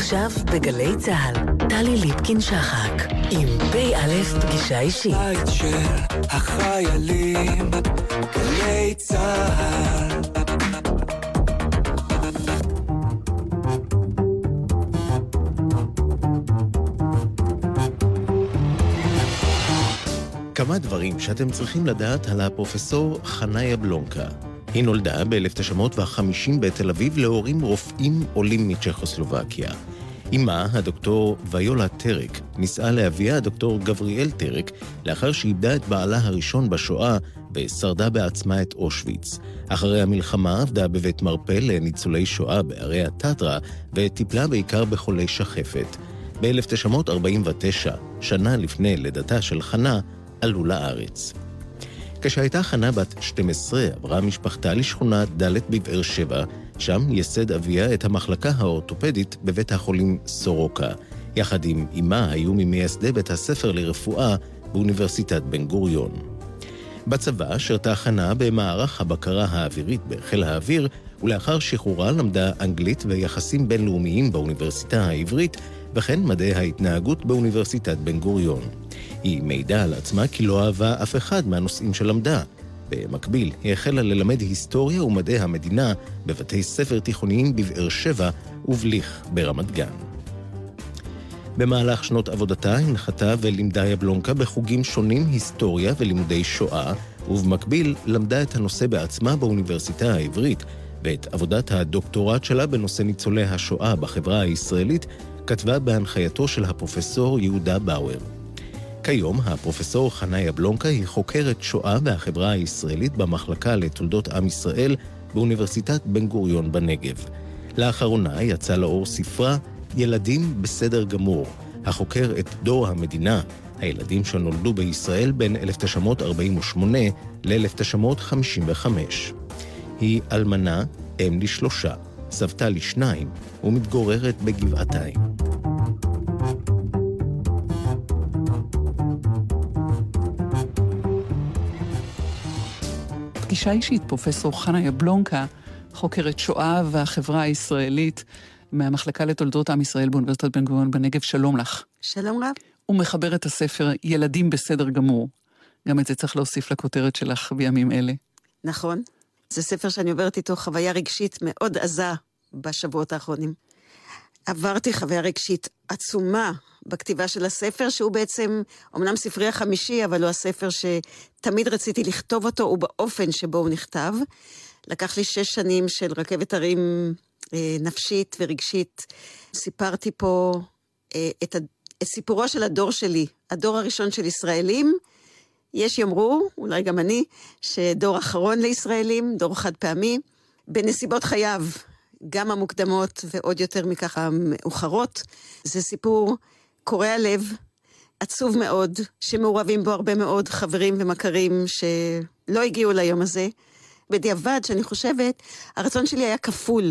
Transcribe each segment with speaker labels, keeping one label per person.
Speaker 1: עכשיו בגלי צה"ל, טלי ליפקין-שחק, עם פ"א פגישה אישית.
Speaker 2: בית של החיילים, גלי צה"ל.
Speaker 3: כמה דברים שאתם צריכים לדעת על הפרופסור חניה בלונקה. היא נולדה ב-1950 בתל אביב להורים רופאים עולים מצ'כוסלובקיה. אמה, הדוקטור ויולה טרק, נישאה לאביה הדוקטור גבריאל טרק, לאחר שאיבדה את בעלה הראשון בשואה ושרדה בעצמה את אושוויץ. אחרי המלחמה עבדה בבית מרפא לניצולי שואה בערי הטטרה, וטיפלה בעיקר בחולי שחפת. ב-1949, שנה לפני לידתה של חנה, עלו לארץ. כשהייתה חנה בת 12, עברה משפחתה לשכונה ד' בבאר שבע, שם ייסד אביה את המחלקה האורתופדית בבית החולים סורוקה. יחד עם אמה היו ממייסדי בית הספר לרפואה באוניברסיטת בן גוריון. בצבא שירתה חנה במערך הבקרה האווירית בחיל האוויר, ולאחר שחרורה למדה אנגלית ויחסים בינלאומיים באוניברסיטה העברית, וכן מדעי ההתנהגות באוניברסיטת בן גוריון. היא מעידה על עצמה כי לא אהבה אף אחד מהנושאים שלמדה. במקביל, היא החלה ללמד היסטוריה ומדעי המדינה בבתי ספר תיכוניים בבאר שבע ובליך ברמת גן. במהלך שנות עבודתה הנחתה ולימדה יבלונקה בחוגים שונים היסטוריה ולימודי שואה, ובמקביל למדה את הנושא בעצמה באוניברסיטה העברית, ואת עבודת הדוקטורט שלה בנושא ניצולי השואה בחברה הישראלית כתבה בהנחייתו של הפרופסור יהודה באואר. כיום הפרופסור חנה יבלונקה היא חוקרת שואה והחברה הישראלית במחלקה לתולדות עם ישראל באוניברסיטת בן גוריון בנגב. לאחרונה יצא לאור ספרה ילדים בסדר גמור, החוקר את דור המדינה, הילדים שנולדו בישראל בין 1948 ל-1955. היא אלמנה, אם לשלושה, סבתא לשניים ומתגוררת בגבעתיים.
Speaker 4: פגישה אישית, פרופסור חנה יבלונקה, חוקרת שואה והחברה הישראלית מהמחלקה לתולדות עם ישראל באוניברסיטת בן גוריון בנגב, שלום לך.
Speaker 5: שלום רב.
Speaker 4: הוא מחבר את הספר ילדים בסדר גמור. גם את זה צריך להוסיף לכותרת שלך בימים אלה.
Speaker 5: נכון. זה ספר שאני עוברת איתו חוויה רגשית מאוד עזה בשבועות האחרונים. עברתי חוויה רגשית עצומה בכתיבה של הספר, שהוא בעצם, אמנם ספרי החמישי, אבל הוא הספר שתמיד רציתי לכתוב אותו, ובאופן שבו הוא נכתב. לקח לי שש שנים של רכבת הרים אה, נפשית ורגשית. סיפרתי פה אה, את, את סיפורו של הדור שלי, הדור הראשון של ישראלים. יש יאמרו, אולי גם אני, שדור אחרון לישראלים, דור חד פעמי, בנסיבות חייו, גם המוקדמות ועוד יותר מכך המאוחרות. זה סיפור קורע לב, עצוב מאוד, שמעורבים בו הרבה מאוד חברים ומכרים שלא הגיעו ליום הזה. בדיעבד, שאני חושבת, הרצון שלי היה כפול.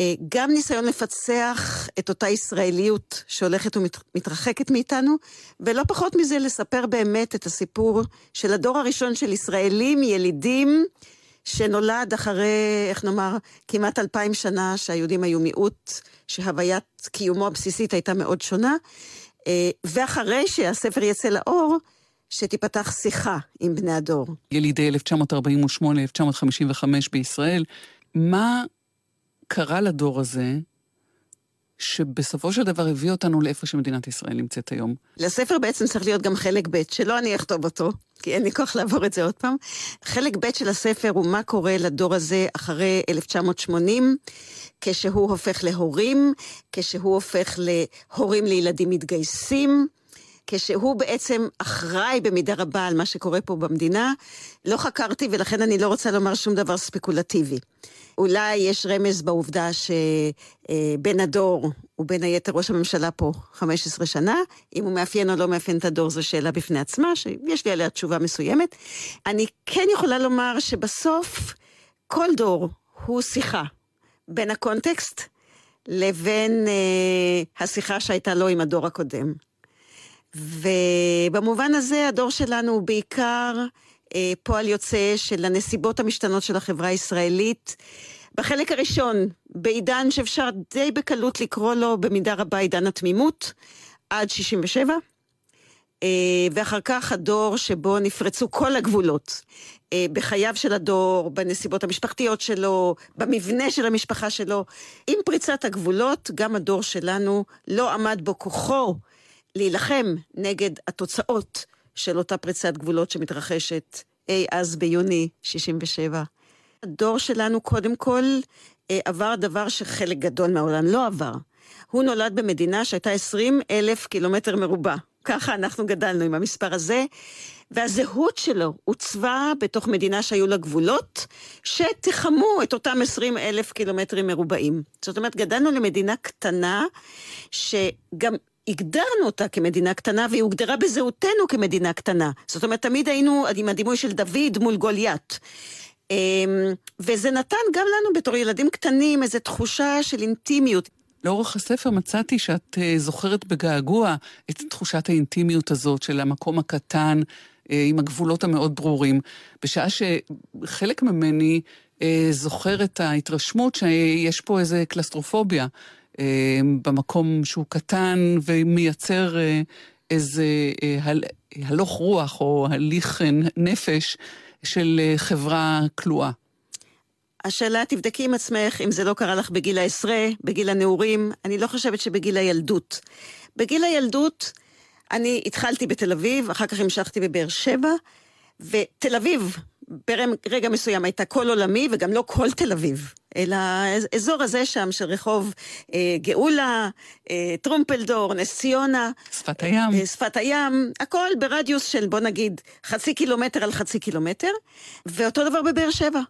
Speaker 5: אה, גם ניסיון לפצח את אותה ישראליות שהולכת ומתרחקת מאיתנו, ולא פחות מזה לספר באמת את הסיפור של הדור הראשון של ישראלים, ילידים, שנולד אחרי, איך נאמר, כמעט אלפיים שנה שהיהודים היו מיעוט, שהוויית קיומו הבסיסית הייתה מאוד שונה, אה, ואחרי שהספר יצא לאור, שתיפתח שיחה עם בני הדור.
Speaker 4: ילידי 1948-1955 בישראל, מה קרה לדור הזה שבסופו של דבר הביא אותנו לאיפה שמדינת ישראל נמצאת היום.
Speaker 5: לספר בעצם צריך להיות גם חלק ב', שלא אני אכתוב אותו, כי אין לי כוח לעבור את זה עוד פעם. חלק ב' של הספר הוא מה קורה לדור הזה אחרי 1980, כשהוא הופך להורים, כשהוא הופך להורים לילדים מתגייסים. כשהוא בעצם אחראי במידה רבה על מה שקורה פה במדינה, לא חקרתי ולכן אני לא רוצה לומר שום דבר ספקולטיבי. אולי יש רמז בעובדה שבן הדור הוא בין היתר ראש הממשלה פה 15 שנה. אם הוא מאפיין או לא מאפיין את הדור זו שאלה בפני עצמה, שיש לי עליה תשובה מסוימת. אני כן יכולה לומר שבסוף כל דור הוא שיחה בין הקונטקסט לבין אה, השיחה שהייתה לו עם הדור הקודם. ובמובן הזה הדור שלנו הוא בעיקר אה, פועל יוצא של הנסיבות המשתנות של החברה הישראלית, בחלק הראשון, בעידן שאפשר די בקלות לקרוא לו במידה רבה עידן התמימות, עד 67. אה, ואחר כך הדור שבו נפרצו כל הגבולות. אה, בחייו של הדור, בנסיבות המשפחתיות שלו, במבנה של המשפחה שלו. עם פריצת הגבולות, גם הדור שלנו לא עמד בו כוחו להילחם נגד התוצאות של אותה פריצת גבולות שמתרחשת אי אז ביוני 67. הדור שלנו קודם כל אה, עבר דבר שחלק גדול מהעולם לא עבר. הוא נולד במדינה שהייתה 20 אלף קילומטר מרובע. ככה אנחנו גדלנו עם המספר הזה, והזהות שלו עוצבה בתוך מדינה שהיו לה גבולות, שתחמו את אותם 20 אלף קילומטרים מרובעים. זאת אומרת, גדלנו למדינה קטנה, שגם הגדרנו אותה כמדינה קטנה, והיא הוגדרה בזהותנו כמדינה קטנה. זאת אומרת, תמיד היינו עם הדימוי של דוד מול גוליית. אמ, וזה נתן גם לנו בתור ילדים קטנים איזו תחושה של אינטימיות.
Speaker 4: לאורך הספר מצאתי שאת uh, זוכרת בגעגוע את תחושת האינטימיות הזאת של המקום הקטן, uh, עם הגבולות המאוד ברורים, בשעה שחלק ממני uh, זוכר את ההתרשמות שיש פה איזה קלסטרופוביה במקום שהוא קטן ומייצר uh, איזה הל, הלוך רוח או הליך נפש של חברה כלואה.
Speaker 5: השאלה, תבדקי עם עצמך אם זה לא קרה לך בגיל העשרה, בגיל הנעורים, אני לא חושבת שבגיל הילדות. בגיל הילדות, אני התחלתי בתל אביב, אחר כך המשכתי בבאר שבע, ותל אביב, ברגע מסוים הייתה כל עולמי, וגם לא כל תל אביב, אלא האזור הזה שם של רחוב אה, גאולה, אה, טרומפלדור, נס ציונה.
Speaker 4: שפת הים.
Speaker 5: אה, שפת הים, הכל ברדיוס של בוא נגיד חצי קילומטר על חצי קילומטר, ואותו דבר בבאר שבע.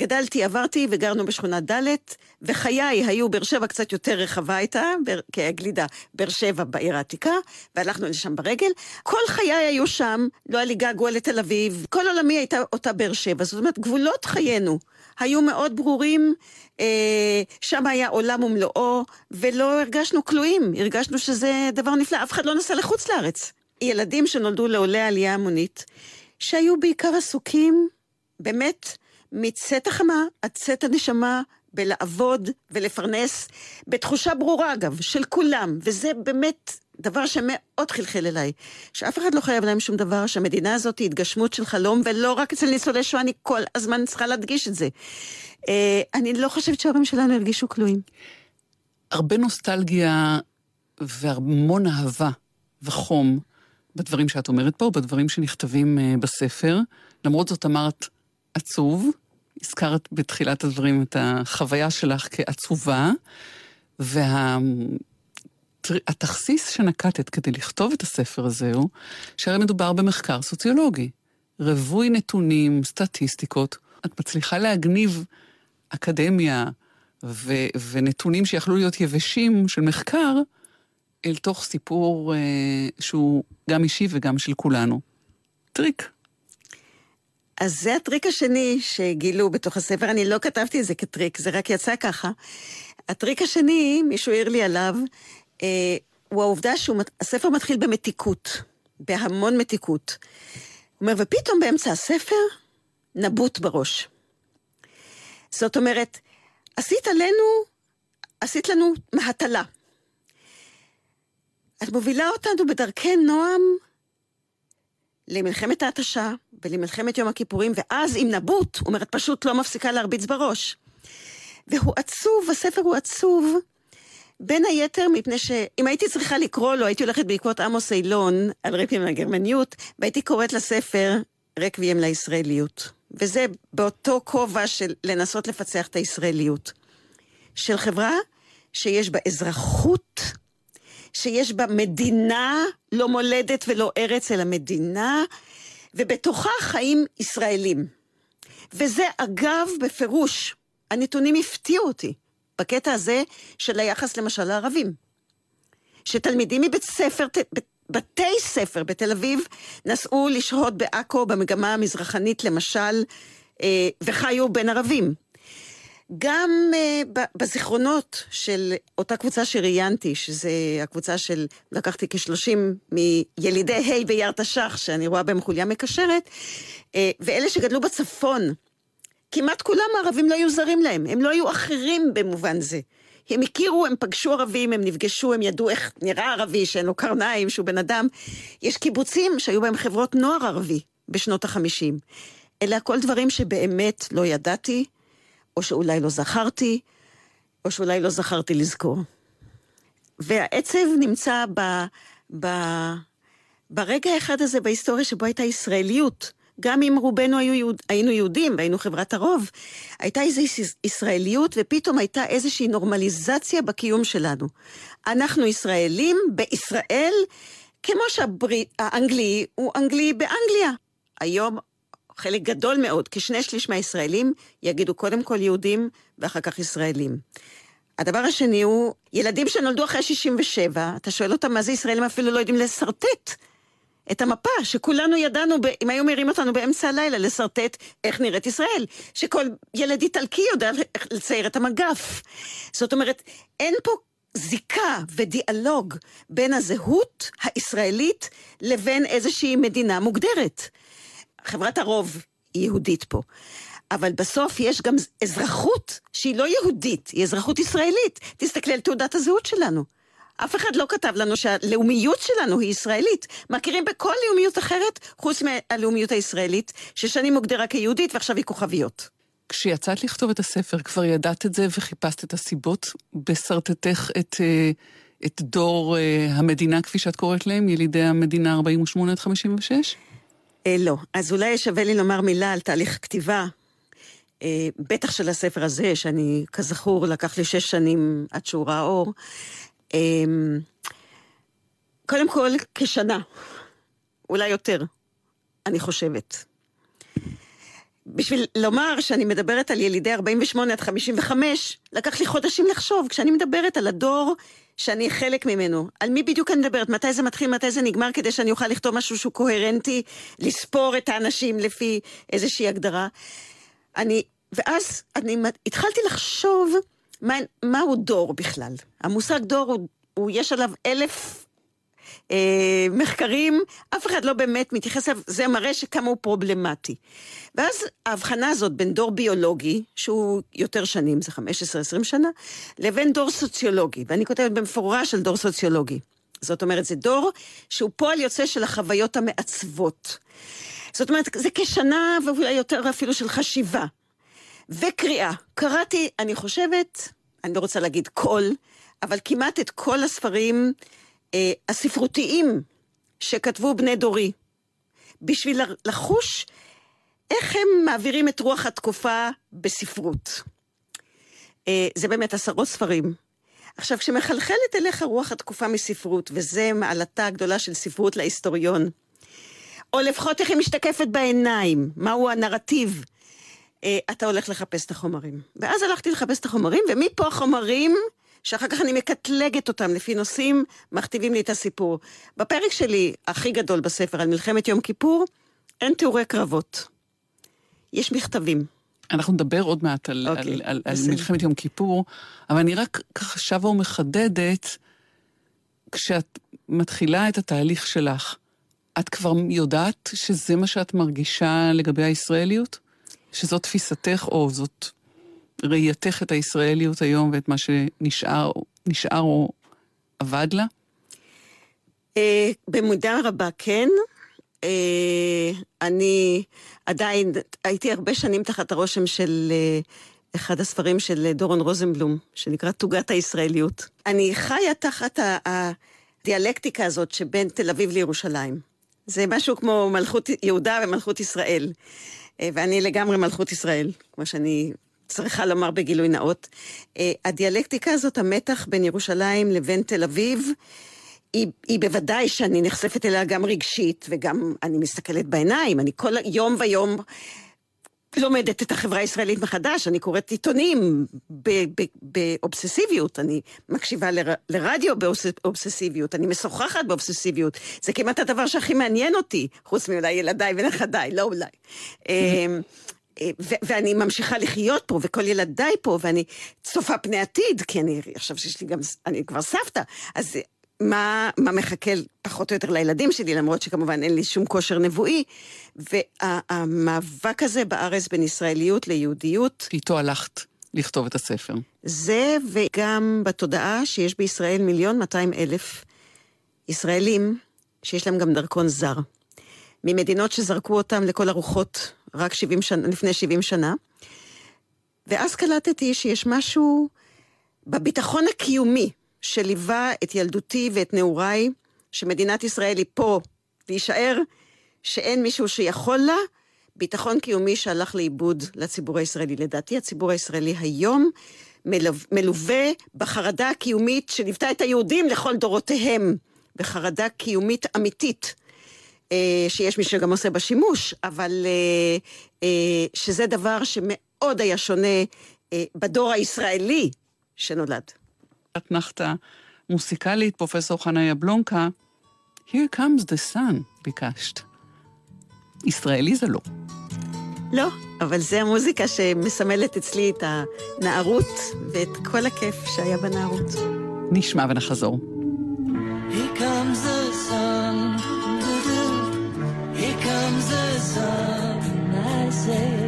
Speaker 5: גדלתי, עברתי וגרנו בשכונה ד', וחיי היו, באר שבע קצת יותר רחבה הייתה, כגלידה, באר שבע בעיר העתיקה, והלכנו לשם ברגל. כל חיי היו שם, לא היה לי געגוע לתל אביב, כל עולמי הייתה אותה באר שבע. זאת אומרת, גבולות חיינו היו מאוד ברורים, אה, שם היה עולם ומלואו, ולא הרגשנו כלואים, הרגשנו שזה דבר נפלא, אף אחד לא נסע לחוץ לארץ. ילדים שנולדו לעולי עלייה המונית, שהיו בעיקר עסוקים, באמת, מצאת החמה עד צאת הנשמה, בלעבוד ולפרנס, בתחושה ברורה אגב, של כולם, וזה באמת דבר שמאוד חלחל אליי, שאף אחד לא חייב להם שום דבר, שהמדינה הזאת היא התגשמות של חלום, ולא רק אצל ניצולי שואה, אני כל הזמן צריכה להדגיש את זה. אה, אני לא חושבת שההורים שלנו הרגישו כלואים.
Speaker 4: הרבה נוסטלגיה והמון אהבה וחום בדברים שאת אומרת פה, בדברים שנכתבים אה, בספר. למרות זאת אמרת, עצוב. הזכרת בתחילת הדברים את החוויה שלך כעצובה, וה... שנקטת כדי לכתוב את הספר הזה הוא שהרי מדובר במחקר סוציולוגי. רווי נתונים, סטטיסטיקות. את מצליחה להגניב אקדמיה ו... ונתונים שיכלו להיות יבשים של מחקר אל תוך סיפור אה, שהוא גם אישי וגם של כולנו. טריק.
Speaker 5: אז זה הטריק השני שגילו בתוך הספר, אני לא כתבתי את זה כטריק, זה רק יצא ככה. הטריק השני, מישהו העיר לי עליו, אה, הוא העובדה שהספר מתחיל במתיקות, בהמון מתיקות. הוא אומר, ופתאום באמצע הספר, נבוט בראש. זאת אומרת, עשית עלינו, עשית לנו מהטלה. את מובילה אותנו בדרכי נועם למלחמת ההתשה ולמלחמת יום הכיפורים, ואז עם נבוט, הוא אומר, את פשוט לא מפסיקה להרביץ בראש. והוא עצוב, הספר הוא עצוב, בין היתר מפני שאם הייתי צריכה לקרוא לו, הייתי הולכת בעקבות עמוס אילון על רפים מהגרמניות, והייתי קוראת לספר רקביים לישראליות. וזה באותו כובע של לנסות לפצח את הישראליות. של חברה שיש בה אזרחות, שיש בה מדינה, לא מולדת ולא ארץ, אלא מדינה, ובתוכה חיים ישראלים. וזה אגב, בפירוש, הנתונים הפתיעו אותי, בקטע הזה של היחס למשל לערבים. שתלמידים מבית ספר, בתי ספר בתל אביב, נסעו לשהות בעכו במגמה המזרחנית למשל, אה, וחיו בין ערבים. גם uh, בזיכרונות של אותה קבוצה שראיינתי, שזה הקבוצה של, לקחתי כשלושים מילידי ה' ביער תש"ח, שאני רואה בהם חוליה מקשרת, uh, ואלה שגדלו בצפון, כמעט כולם הערבים לא היו זרים להם, הם לא היו אחרים במובן זה. הם הכירו, הם פגשו ערבים, הם נפגשו, הם ידעו איך נראה ערבי, שאין לו קרניים, שהוא בן אדם. יש קיבוצים שהיו בהם חברות נוער ערבי בשנות החמישים. אלה הכל דברים שבאמת לא ידעתי, או שאולי לא זכרתי, או שאולי לא זכרתי לזכור. והעצב נמצא ב, ב, ברגע האחד הזה בהיסטוריה שבו הייתה ישראליות. גם אם רובנו היו יהוד, היינו יהודים והיינו חברת הרוב, הייתה איזו ישראליות ופתאום הייתה איזושהי נורמליזציה בקיום שלנו. אנחנו ישראלים בישראל, כמו שהאנגלי הוא אנגלי באנגליה. היום חלק גדול מאוד, כשני שליש מהישראלים, יגידו קודם כל יהודים ואחר כך ישראלים. הדבר השני הוא, ילדים שנולדו אחרי 67, אתה שואל אותם מה זה ישראלים אפילו לא יודעים לשרטט את המפה, שכולנו ידענו, אם היו מרים אותנו באמצע הלילה, לשרטט איך נראית ישראל. שכל ילד איטלקי יודע לצייר את המגף. זאת אומרת, אין פה זיקה ודיאלוג בין הזהות הישראלית לבין איזושהי מדינה מוגדרת. חברת הרוב היא יהודית פה. אבל בסוף יש גם אזרחות שהיא לא יהודית, היא אזרחות ישראלית. תסתכלי על תעודת הזהות שלנו. אף אחד לא כתב לנו שהלאומיות שלנו היא ישראלית. מכירים בכל לאומיות אחרת, חוץ מהלאומיות הישראלית, ששנים הוגדרה כיהודית ועכשיו היא כוכביות.
Speaker 4: כשיצאת לכתוב את הספר, כבר ידעת את זה וחיפשת את הסיבות בשרטטך את, אה, את דור אה, המדינה, כפי שאת קוראת להם, ילידי המדינה 48 עד 56?
Speaker 5: אה, לא. אז אולי שווה לי לומר מילה על תהליך כתיבה. אה, בטח של הספר הזה, שאני, כזכור, לקח לי שש שנים עד שהוא ראה אור. אה, קודם כל, כשנה, אולי יותר, אני חושבת. בשביל לומר שאני מדברת על ילידי 48 עד 55, לקח לי חודשים לחשוב. כשאני מדברת על הדור שאני חלק ממנו, על מי בדיוק אני מדברת, מתי זה מתחיל, מתי זה נגמר, כדי שאני אוכל לכתוב משהו שהוא קוהרנטי, לספור את האנשים לפי איזושהי הגדרה. אני, ואז אני התחלתי לחשוב מה, מהו דור בכלל. המושג דור הוא, הוא יש עליו אלף אה, מחקרים, אף אחד לא באמת מתייחס אליו, זה מראה שכמה הוא פרובלמטי. ואז ההבחנה הזאת בין דור ביולוגי, שהוא יותר שנים, זה 15-20 שנה, לבין דור סוציולוגי, ואני כותבת במפורש על דור סוציולוגי. זאת אומרת, זה דור שהוא פועל יוצא של החוויות המעצבות. זאת אומרת, זה כשנה ואולי יותר אפילו של חשיבה. וקריאה. קראתי, אני חושבת, אני לא רוצה להגיד כל, אבל כמעט את כל הספרים אה, הספרותיים שכתבו בני דורי, בשביל לחוש איך הם מעבירים את רוח התקופה בספרות. אה, זה באמת עשרות ספרים. עכשיו, כשמחלחלת אליך רוח התקופה מספרות, וזה מעלתה הגדולה של ספרות להיסטוריון, או לפחות איך היא משתקפת בעיניים, מהו הנרטיב, אה, אתה הולך לחפש את החומרים. ואז הלכתי לחפש את החומרים, ומפה החומרים שאחר כך אני מקטלגת אותם לפי נושאים, מכתיבים לי את הסיפור. בפרק שלי, הכי גדול בספר, על מלחמת יום כיפור, אין תיאורי קרבות. יש מכתבים.
Speaker 4: אנחנו נדבר עוד מעט על, okay, על, על, על מלחמת יום כיפור, אבל אני רק ככה שבה ומחדדת, כשאת מתחילה את התהליך שלך, את כבר יודעת שזה מה שאת מרגישה לגבי הישראליות? שזאת תפיסתך, או זאת ראייתך את הישראליות היום ואת מה שנשאר נשאר או אבד לה?
Speaker 5: אה, במידה רבה כן. אה, אני עדיין הייתי הרבה שנים תחת הרושם של אה, אחד הספרים של דורון רוזנבלום, שנקרא תוגת הישראליות. אני חיה תחת הדיאלקטיקה הזאת שבין תל אביב לירושלים. זה משהו כמו מלכות יהודה ומלכות ישראל. ואני לגמרי מלכות ישראל, כמו שאני צריכה לומר בגילוי נאות. אה, הדיאלקטיקה הזאת, המתח בין ירושלים לבין תל אביב, היא, היא בוודאי שאני נחשפת אליה גם רגשית, וגם אני מסתכלת בעיניים, אני כל יום ויום לומדת את החברה הישראלית מחדש, אני קוראת עיתונים באובססיביות, אני מקשיבה ל, לרדיו באובססיביות, אני משוחחת באובססיביות. זה כמעט הדבר שהכי מעניין אותי, חוץ מאולי ילדיי ונכדיי, לא אולי. אמ, ואני ממשיכה לחיות פה, וכל ילדיי פה, ואני צופה פני עתיד, כי אני, עכשיו שיש לי גם, אני כבר סבתא, אז מה, מה מחכה פחות או יותר לילדים שלי, למרות שכמובן אין לי שום כושר נבואי. והמאבק הזה בארץ בין ישראליות ליהודיות...
Speaker 4: איתו הלכת לכתוב את הספר.
Speaker 5: זה, וגם בתודעה שיש בישראל מיליון 200 אלף ישראלים שיש להם גם דרכון זר. ממדינות שזרקו אותם לכל הרוחות רק 70 שנה, לפני 70 שנה. ואז קלטתי שיש משהו בביטחון הקיומי שליווה את ילדותי ואת נעוריי, שמדינת ישראל היא פה להישאר, שאין מישהו שיכול לה, ביטחון קיומי שהלך לאיבוד לציבור הישראלי. לדעתי הציבור הישראלי היום מלווה בחרדה הקיומית שליוותה את היהודים לכל דורותיהם, בחרדה קיומית אמיתית. אה, שיש מי שגם עושה בה שימוש, אבל אה, אה, שזה דבר שמאוד היה שונה בדור הישראלי שנולד.
Speaker 4: אתנחתא מוסיקלית, פרופסור חנה יבלונקה, Here comes the sun, ביקשת. ישראלי זה לא.
Speaker 5: לא, אבל זה המוזיקה שמסמלת אצלי את הנערות ואת כל הכיף שהיה בנערות.
Speaker 4: נשמע ונחזור.
Speaker 2: Here comes the And I say.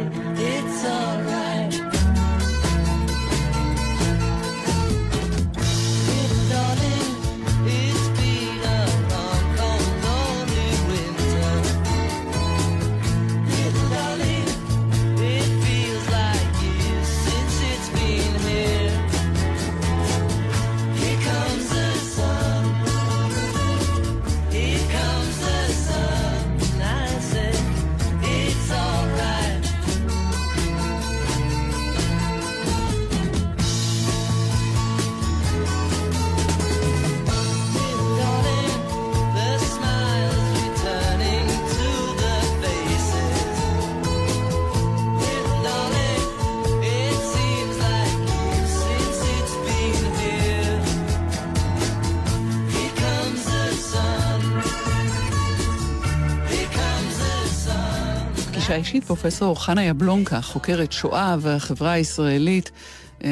Speaker 4: אישית, פרופסור חנה יבלונקה, חוקרת שואה והחברה הישראלית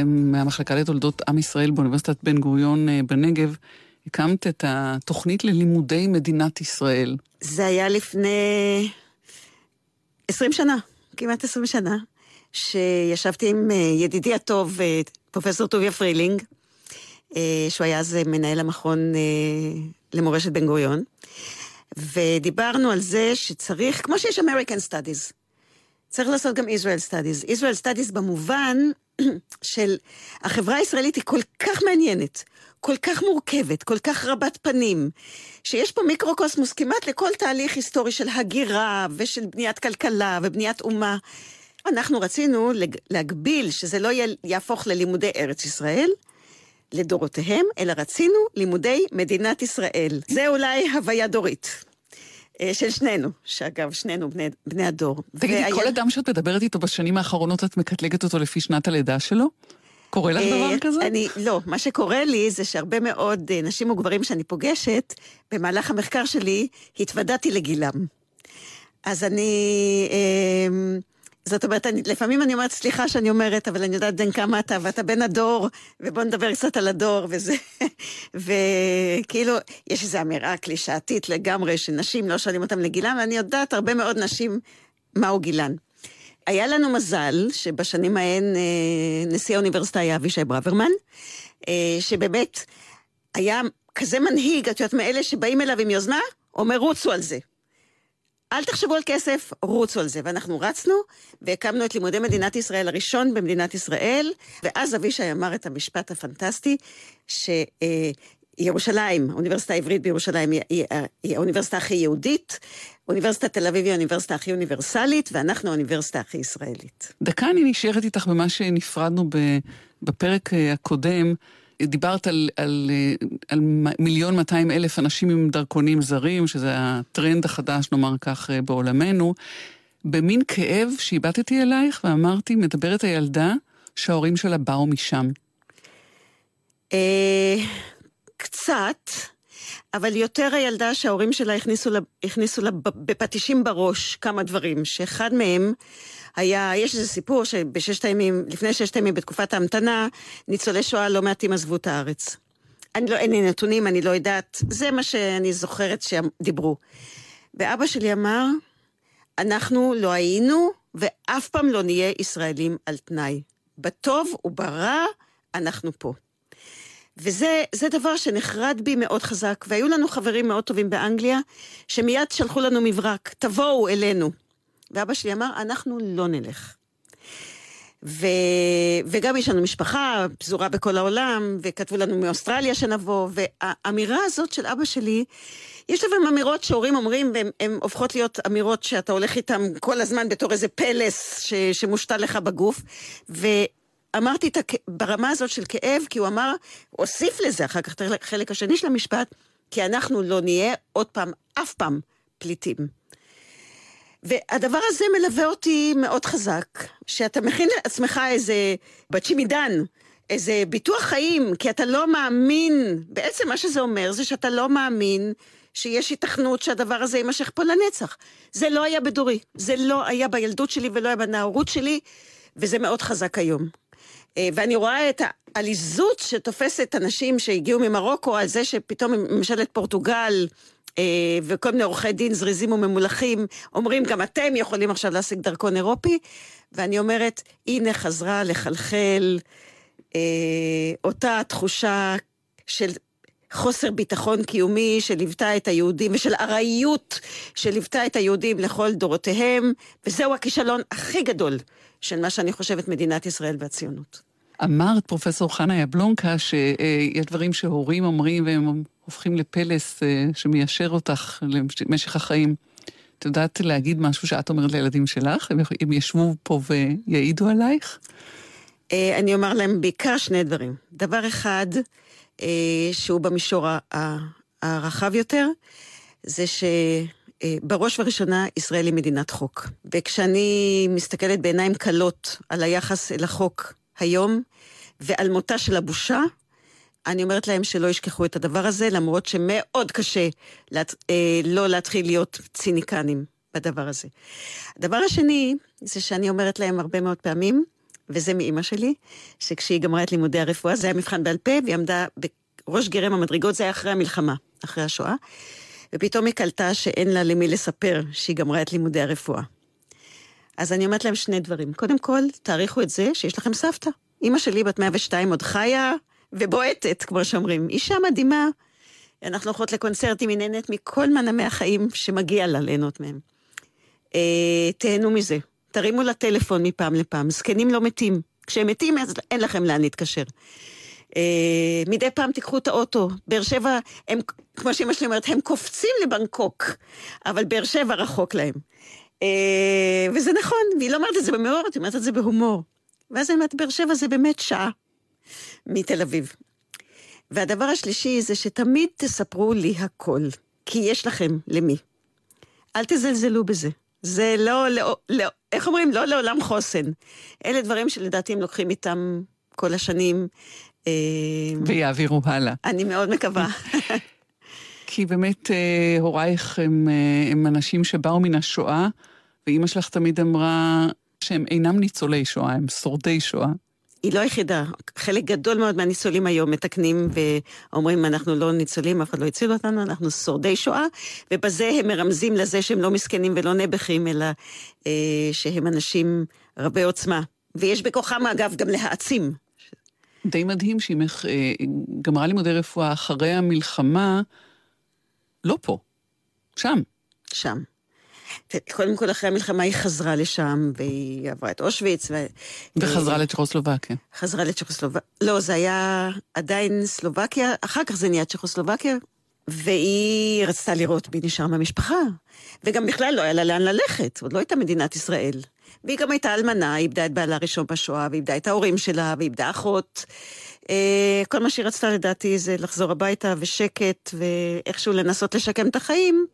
Speaker 4: מהמחלקה לתולדות עם ישראל באוניברסיטת בן גוריון אה, בנגב, הקמת את התוכנית ללימודי מדינת ישראל.
Speaker 5: זה היה לפני 20 שנה, כמעט 20 שנה, שישבתי עם אה, ידידי הטוב, אה, פרופסור טוביה פרילינג, שהוא היה אז מנהל המכון למורשת בן גוריון. ודיברנו על זה שצריך, כמו שיש American Studies, צריך לעשות גם Israel Studies. Israel Studies במובן של החברה הישראלית היא כל כך מעניינת, כל כך מורכבת, כל כך רבת פנים, שיש פה מיקרוקוסמוס כמעט לכל תהליך היסטורי של הגירה ושל בניית כלכלה ובניית אומה. אנחנו רצינו להגביל שזה לא יהפוך ללימודי ארץ ישראל, לדורותיהם, אלא רצינו לימודי מדינת ישראל. זה אולי הוויה דורית. אה, של שנינו, שאגב, שנינו בני, בני הדור.
Speaker 4: תגידי, והיה... כל אדם שאת מדברת איתו בשנים האחרונות, את מקטלגת אותו לפי שנת הלידה שלו? קורה לך דבר אה, כזה?
Speaker 5: אני, לא, מה שקורה לי זה שהרבה מאוד אה, נשים וגברים שאני פוגשת, במהלך המחקר שלי, התוודעתי לגילם. אז אני... אה, זאת אומרת, אני, לפעמים אני אומרת, סליחה שאני אומרת, אבל אני יודעת בן כמה אתה, ואתה בן הדור, ובוא נדבר קצת על הדור וזה. וכאילו, יש איזו אמירה קלישאתית לגמרי, שנשים לא שואלים אותם לגילם, ואני יודעת הרבה מאוד נשים מהו גילן. היה לנו מזל שבשנים ההן אה, נשיא האוניברסיטה היה אבישי ברוורמן, אה, שבאמת היה כזה מנהיג, את יודעת, מאלה שבאים אליו עם יוזמה, אומר רוצו על זה. אל תחשבו על כסף, רוצו על זה. ואנחנו רצנו והקמנו את לימודי מדינת ישראל הראשון במדינת ישראל, ואז אבישי אמר את המשפט הפנטסטי, שירושלים, האוניברסיטה העברית בירושלים היא, היא, היא האוניברסיטה הכי יהודית, אוניברסיטת תל אביב היא האוניברסיטה הכי אוניברסלית, ואנחנו האוניברסיטה הכי ישראלית.
Speaker 4: דקה אני נשארת איתך במה שנפרדנו בפרק הקודם. דיברת על, על, על מיליון 200 אלף אנשים עם דרכונים זרים, שזה הטרנד החדש, נאמר כך, בעולמנו. במין כאב שהבטתי אלייך ואמרתי, מדברת הילדה שההורים שלה באו משם.
Speaker 5: אה, קצת, אבל יותר הילדה שההורים שלה הכניסו לה, הכניסו לה בפטישים בראש כמה דברים, שאחד מהם היה, יש איזה סיפור שבששת הימים, לפני ששת הימים, בתקופת ההמתנה, ניצולי שואה לא מעטים עזבו את הארץ. אני לא, אין לי נתונים, אני לא יודעת, זה מה שאני זוכרת שדיברו. ואבא שלי אמר, אנחנו לא היינו ואף פעם לא נהיה ישראלים על תנאי. בטוב וברע, אנחנו פה. וזה דבר שנחרד בי מאוד חזק, והיו לנו חברים מאוד טובים באנגליה, שמיד שלחו לנו מברק, תבואו אלינו. ואבא שלי אמר, אנחנו לא נלך. ו... וגם יש לנו משפחה פזורה בכל העולם, וכתבו לנו מאוסטרליה שנבוא, והאמירה הזאת של אבא שלי, יש לפעמים אמירות שהורים אומרים, והן הופכות להיות אמירות שאתה הולך איתן כל הזמן בתור איזה פלס ש... שמושתל לך בגוף, ואמרתי את הכ... ברמה הזאת של כאב, כי הוא אמר, הוסיף לזה אחר כך את החלק השני של המשפט, כי אנחנו לא נהיה עוד פעם, אף פעם, פליטים. והדבר הזה מלווה אותי מאוד חזק, שאתה מכין לעצמך איזה בצ'ימידן, איזה ביטוח חיים, כי אתה לא מאמין, בעצם מה שזה אומר זה שאתה לא מאמין שיש היתכנות שהדבר הזה יימשך פה לנצח. זה לא היה בדורי, זה לא היה בילדות שלי ולא היה בנערות שלי, וזה מאוד חזק היום. אה, ואני רואה את העליזות שתופסת אנשים שהגיעו ממרוקו על זה שפתאום ממשלת פורטוגל וכל מיני עורכי דין זריזים וממולחים אומרים, גם אתם יכולים עכשיו להשיג דרכון אירופי, ואני אומרת, הנה חזרה לחלחל אה, אותה תחושה של חוסר ביטחון קיומי שליוותה את היהודים, ושל ארעיות שליוותה את היהודים לכל דורותיהם, וזהו הכישלון הכי גדול של מה שאני חושבת מדינת ישראל והציונות.
Speaker 4: אמרת, פרופסור חנה יבלונקה, שיש דברים שהורים אומרים והם הופכים לפלס אה, שמיישר אותך למשך החיים. את יודעת להגיד משהו שאת אומרת לילדים שלך? הם ישבו פה ויעידו עלייך?
Speaker 5: אה, אני אומר להם בעיקר שני דברים. דבר אחד, אה, שהוא במישור הרחב יותר, זה שבראש ובראשונה ישראל היא מדינת חוק. וכשאני מסתכלת בעיניים כלות על היחס אל החוק היום, ועל מותה של הבושה, אני אומרת להם שלא ישכחו את הדבר הזה, למרות שמאוד קשה לה, אה, לא להתחיל להיות ציניקנים בדבר הזה. הדבר השני, זה שאני אומרת להם הרבה מאוד פעמים, וזה מאימא שלי, שכשהיא גמרה את לימודי הרפואה, זה היה מבחן בעל פה, והיא עמדה בראש גרם המדרגות, זה היה אחרי המלחמה, אחרי השואה, ופתאום היא קלטה שאין לה למי לספר שהיא גמרה את לימודי הרפואה. אז אני אומרת להם שני דברים. קודם כל, תעריכו את זה שיש לכם סבתא. אימא שלי, בת 102, עוד חיה ובועטת, כמו שאומרים. אישה מדהימה. אנחנו הולכות לקונצרטים, היא נהנית מכל מנעמי החיים שמגיע לה ליהנות מהם. אה, תהנו מזה. תרימו לה טלפון מפעם לפעם. זקנים לא מתים. כשהם מתים, אז אין לכם לאן להתקשר. אה, מדי פעם תיקחו את האוטו. באר שבע, הם, כמו שאמא שלי אומרת, הם קופצים לבנקוק, אבל באר שבע רחוק להם. אה, וזה נכון, והיא לא אומרת את זה במאור, היא אומרת את זה בהומור. ואז אני אומרת, באר שבע זה באמת שעה מתל אביב. והדבר השלישי זה שתמיד תספרו לי הכל, כי יש לכם למי. אל תזלזלו בזה. זה לא, לא, לא, איך אומרים? לא לעולם חוסן. אלה דברים שלדעתי הם לוקחים איתם כל השנים.
Speaker 4: אה, ויעבירו הלאה.
Speaker 5: אני מאוד מקווה.
Speaker 4: כי באמת אה, הורייך הם, אה, הם אנשים שבאו מן השואה, ואימא שלך תמיד אמרה שהם אינם ניצולי שואה, הם שורדי שואה.
Speaker 5: היא לא היחידה. חלק גדול מאוד מהניצולים היום מתקנים ואומרים, אנחנו לא ניצולים, אף אחד לא הציל אותנו, אנחנו שורדי שואה, ובזה הם מרמזים לזה שהם לא מסכנים ולא נעבכים, אלא אה, שהם אנשים רבי עוצמה. ויש בכוחם, אגב, גם להעצים.
Speaker 4: די מדהים שאם אה, גמרה לימודי רפואה אחרי המלחמה, לא פה, שם.
Speaker 5: שם. קודם כל, אחרי המלחמה היא חזרה לשם, והיא עברה את אושוויץ. ו...
Speaker 4: וחזרה לצ'כוסלובקיה.
Speaker 5: חזרה לצ'כוסלובקיה. לא, זה היה עדיין סלובקיה, אחר כך זה נהיה צ'כוסלובקיה, והיא רצתה לראות מי נשאר מהמשפחה. וגם בכלל לא היה לה לאן ללכת, עוד לא הייתה מדינת ישראל. והיא גם הייתה אלמנה, היא איבדה את בעלה הראשון בשואה, ואיבדה את ההורים שלה, ואיבדה אחות. אה, כל מה שהיא רצתה לדעתי זה לחזור הביתה ושקט, ואיכשהו לנסות לשקם את החיים.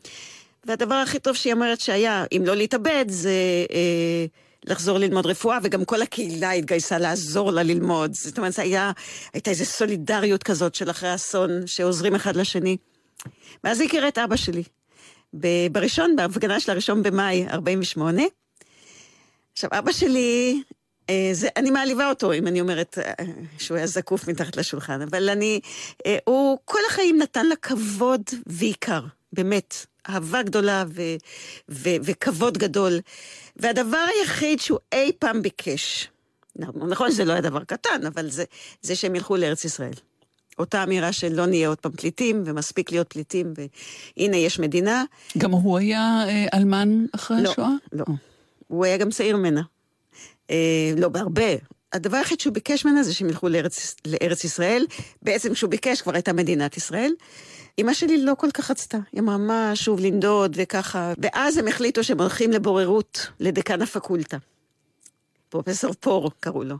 Speaker 5: והדבר הכי טוב שהיא אומרת שהיה, אם לא להתאבד, זה אה, לחזור ללמוד רפואה, וגם כל הקהילה התגייסה לעזור לה ללמוד. זאת אומרת, היה, הייתה איזו סולידריות כזאת של אחרי אסון, שעוזרים אחד לשני. ואז היא הכירה את אבא שלי. בראשון, בהפגנה של הראשון במאי 48. עכשיו, אבא שלי זה, אני מעליבה אותו, אם אני אומרת אה, שהוא היה זקוף מתחת לשולחן, אבל אני... אה, הוא כל החיים נתן לה כבוד ועיקר, באמת. אהבה גדולה ו, ו, וכבוד גדול. והדבר היחיד שהוא אי פעם ביקש, נכון שזה לא היה דבר קטן, אבל זה, זה שהם ילכו לארץ ישראל. אותה אמירה של לא נהיה עוד פעם פליטים, ומספיק להיות פליטים, והנה יש מדינה.
Speaker 4: גם הוא היה אה, אלמן אחרי
Speaker 5: לא,
Speaker 4: השואה?
Speaker 5: לא, הוא היה גם צעיר ממנה. אה, לא בהרבה. הדבר היחיד שהוא ביקש ממנה זה שהם ילכו לארץ, לארץ ישראל. בעצם כשהוא ביקש כבר הייתה מדינת ישראל. אמא שלי לא כל כך רצתה, היא אמרה מה, שוב לנדוד וככה. ואז הם החליטו שהם הולכים לבוררות לדיקן הפקולטה. פרופסור פור קראו לו.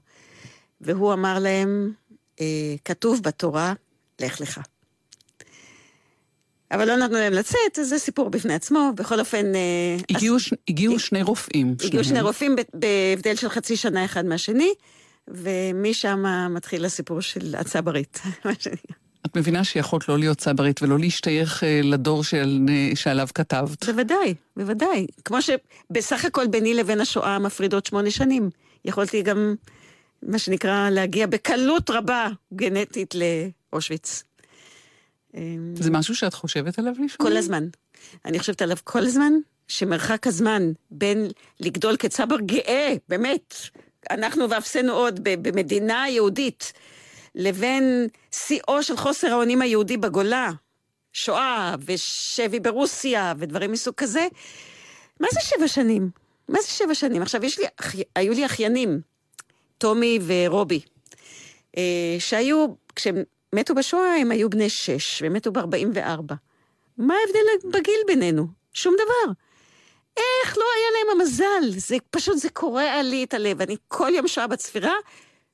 Speaker 5: והוא אמר להם, אה, כתוב בתורה, לך לך. אבל לא נתנו להם לצאת, אז זה סיפור בפני עצמו. בכל אופן... אה,
Speaker 4: הגיעו,
Speaker 5: אז-.
Speaker 4: הגיעו שני רופאים.
Speaker 5: הגיעו. שני רופאים בהבדל של חצי שנה אחד מהשני, ומשם מתחיל הסיפור של הצברית. מה שנקרא.
Speaker 4: את מבינה שיכולת לא להיות צברית ולא להשתייך אה, לדור של, אה, שעליו כתבת.
Speaker 5: בוודאי, בוודאי. כמו שבסך הכל ביני לבין השואה מפרידות שמונה שנים. יכולתי גם, מה שנקרא, להגיע בקלות רבה גנטית לאושוויץ. אמ,
Speaker 4: זה משהו שאת חושבת עליו לפעמים?
Speaker 5: כל הזמן. אני חושבת עליו כל הזמן, שמרחק הזמן בין לגדול כצבר גאה, באמת, אנחנו ואפסנו עוד במדינה יהודית, לבין שיאו של חוסר האונים היהודי בגולה, שואה ושבי ברוסיה ודברים מסוג כזה, מה זה שבע שנים? מה זה שבע שנים? עכשיו, יש לי, היו לי אחיינים, טומי ורובי, אה, שהיו, כשהם מתו בשואה, הם היו בני שש, והם מתו ב-44. מה ההבדל בגיל בינינו? שום דבר. איך לא היה להם המזל? זה פשוט, זה קורע לי את הלב. אני כל יום שואה בצפירה,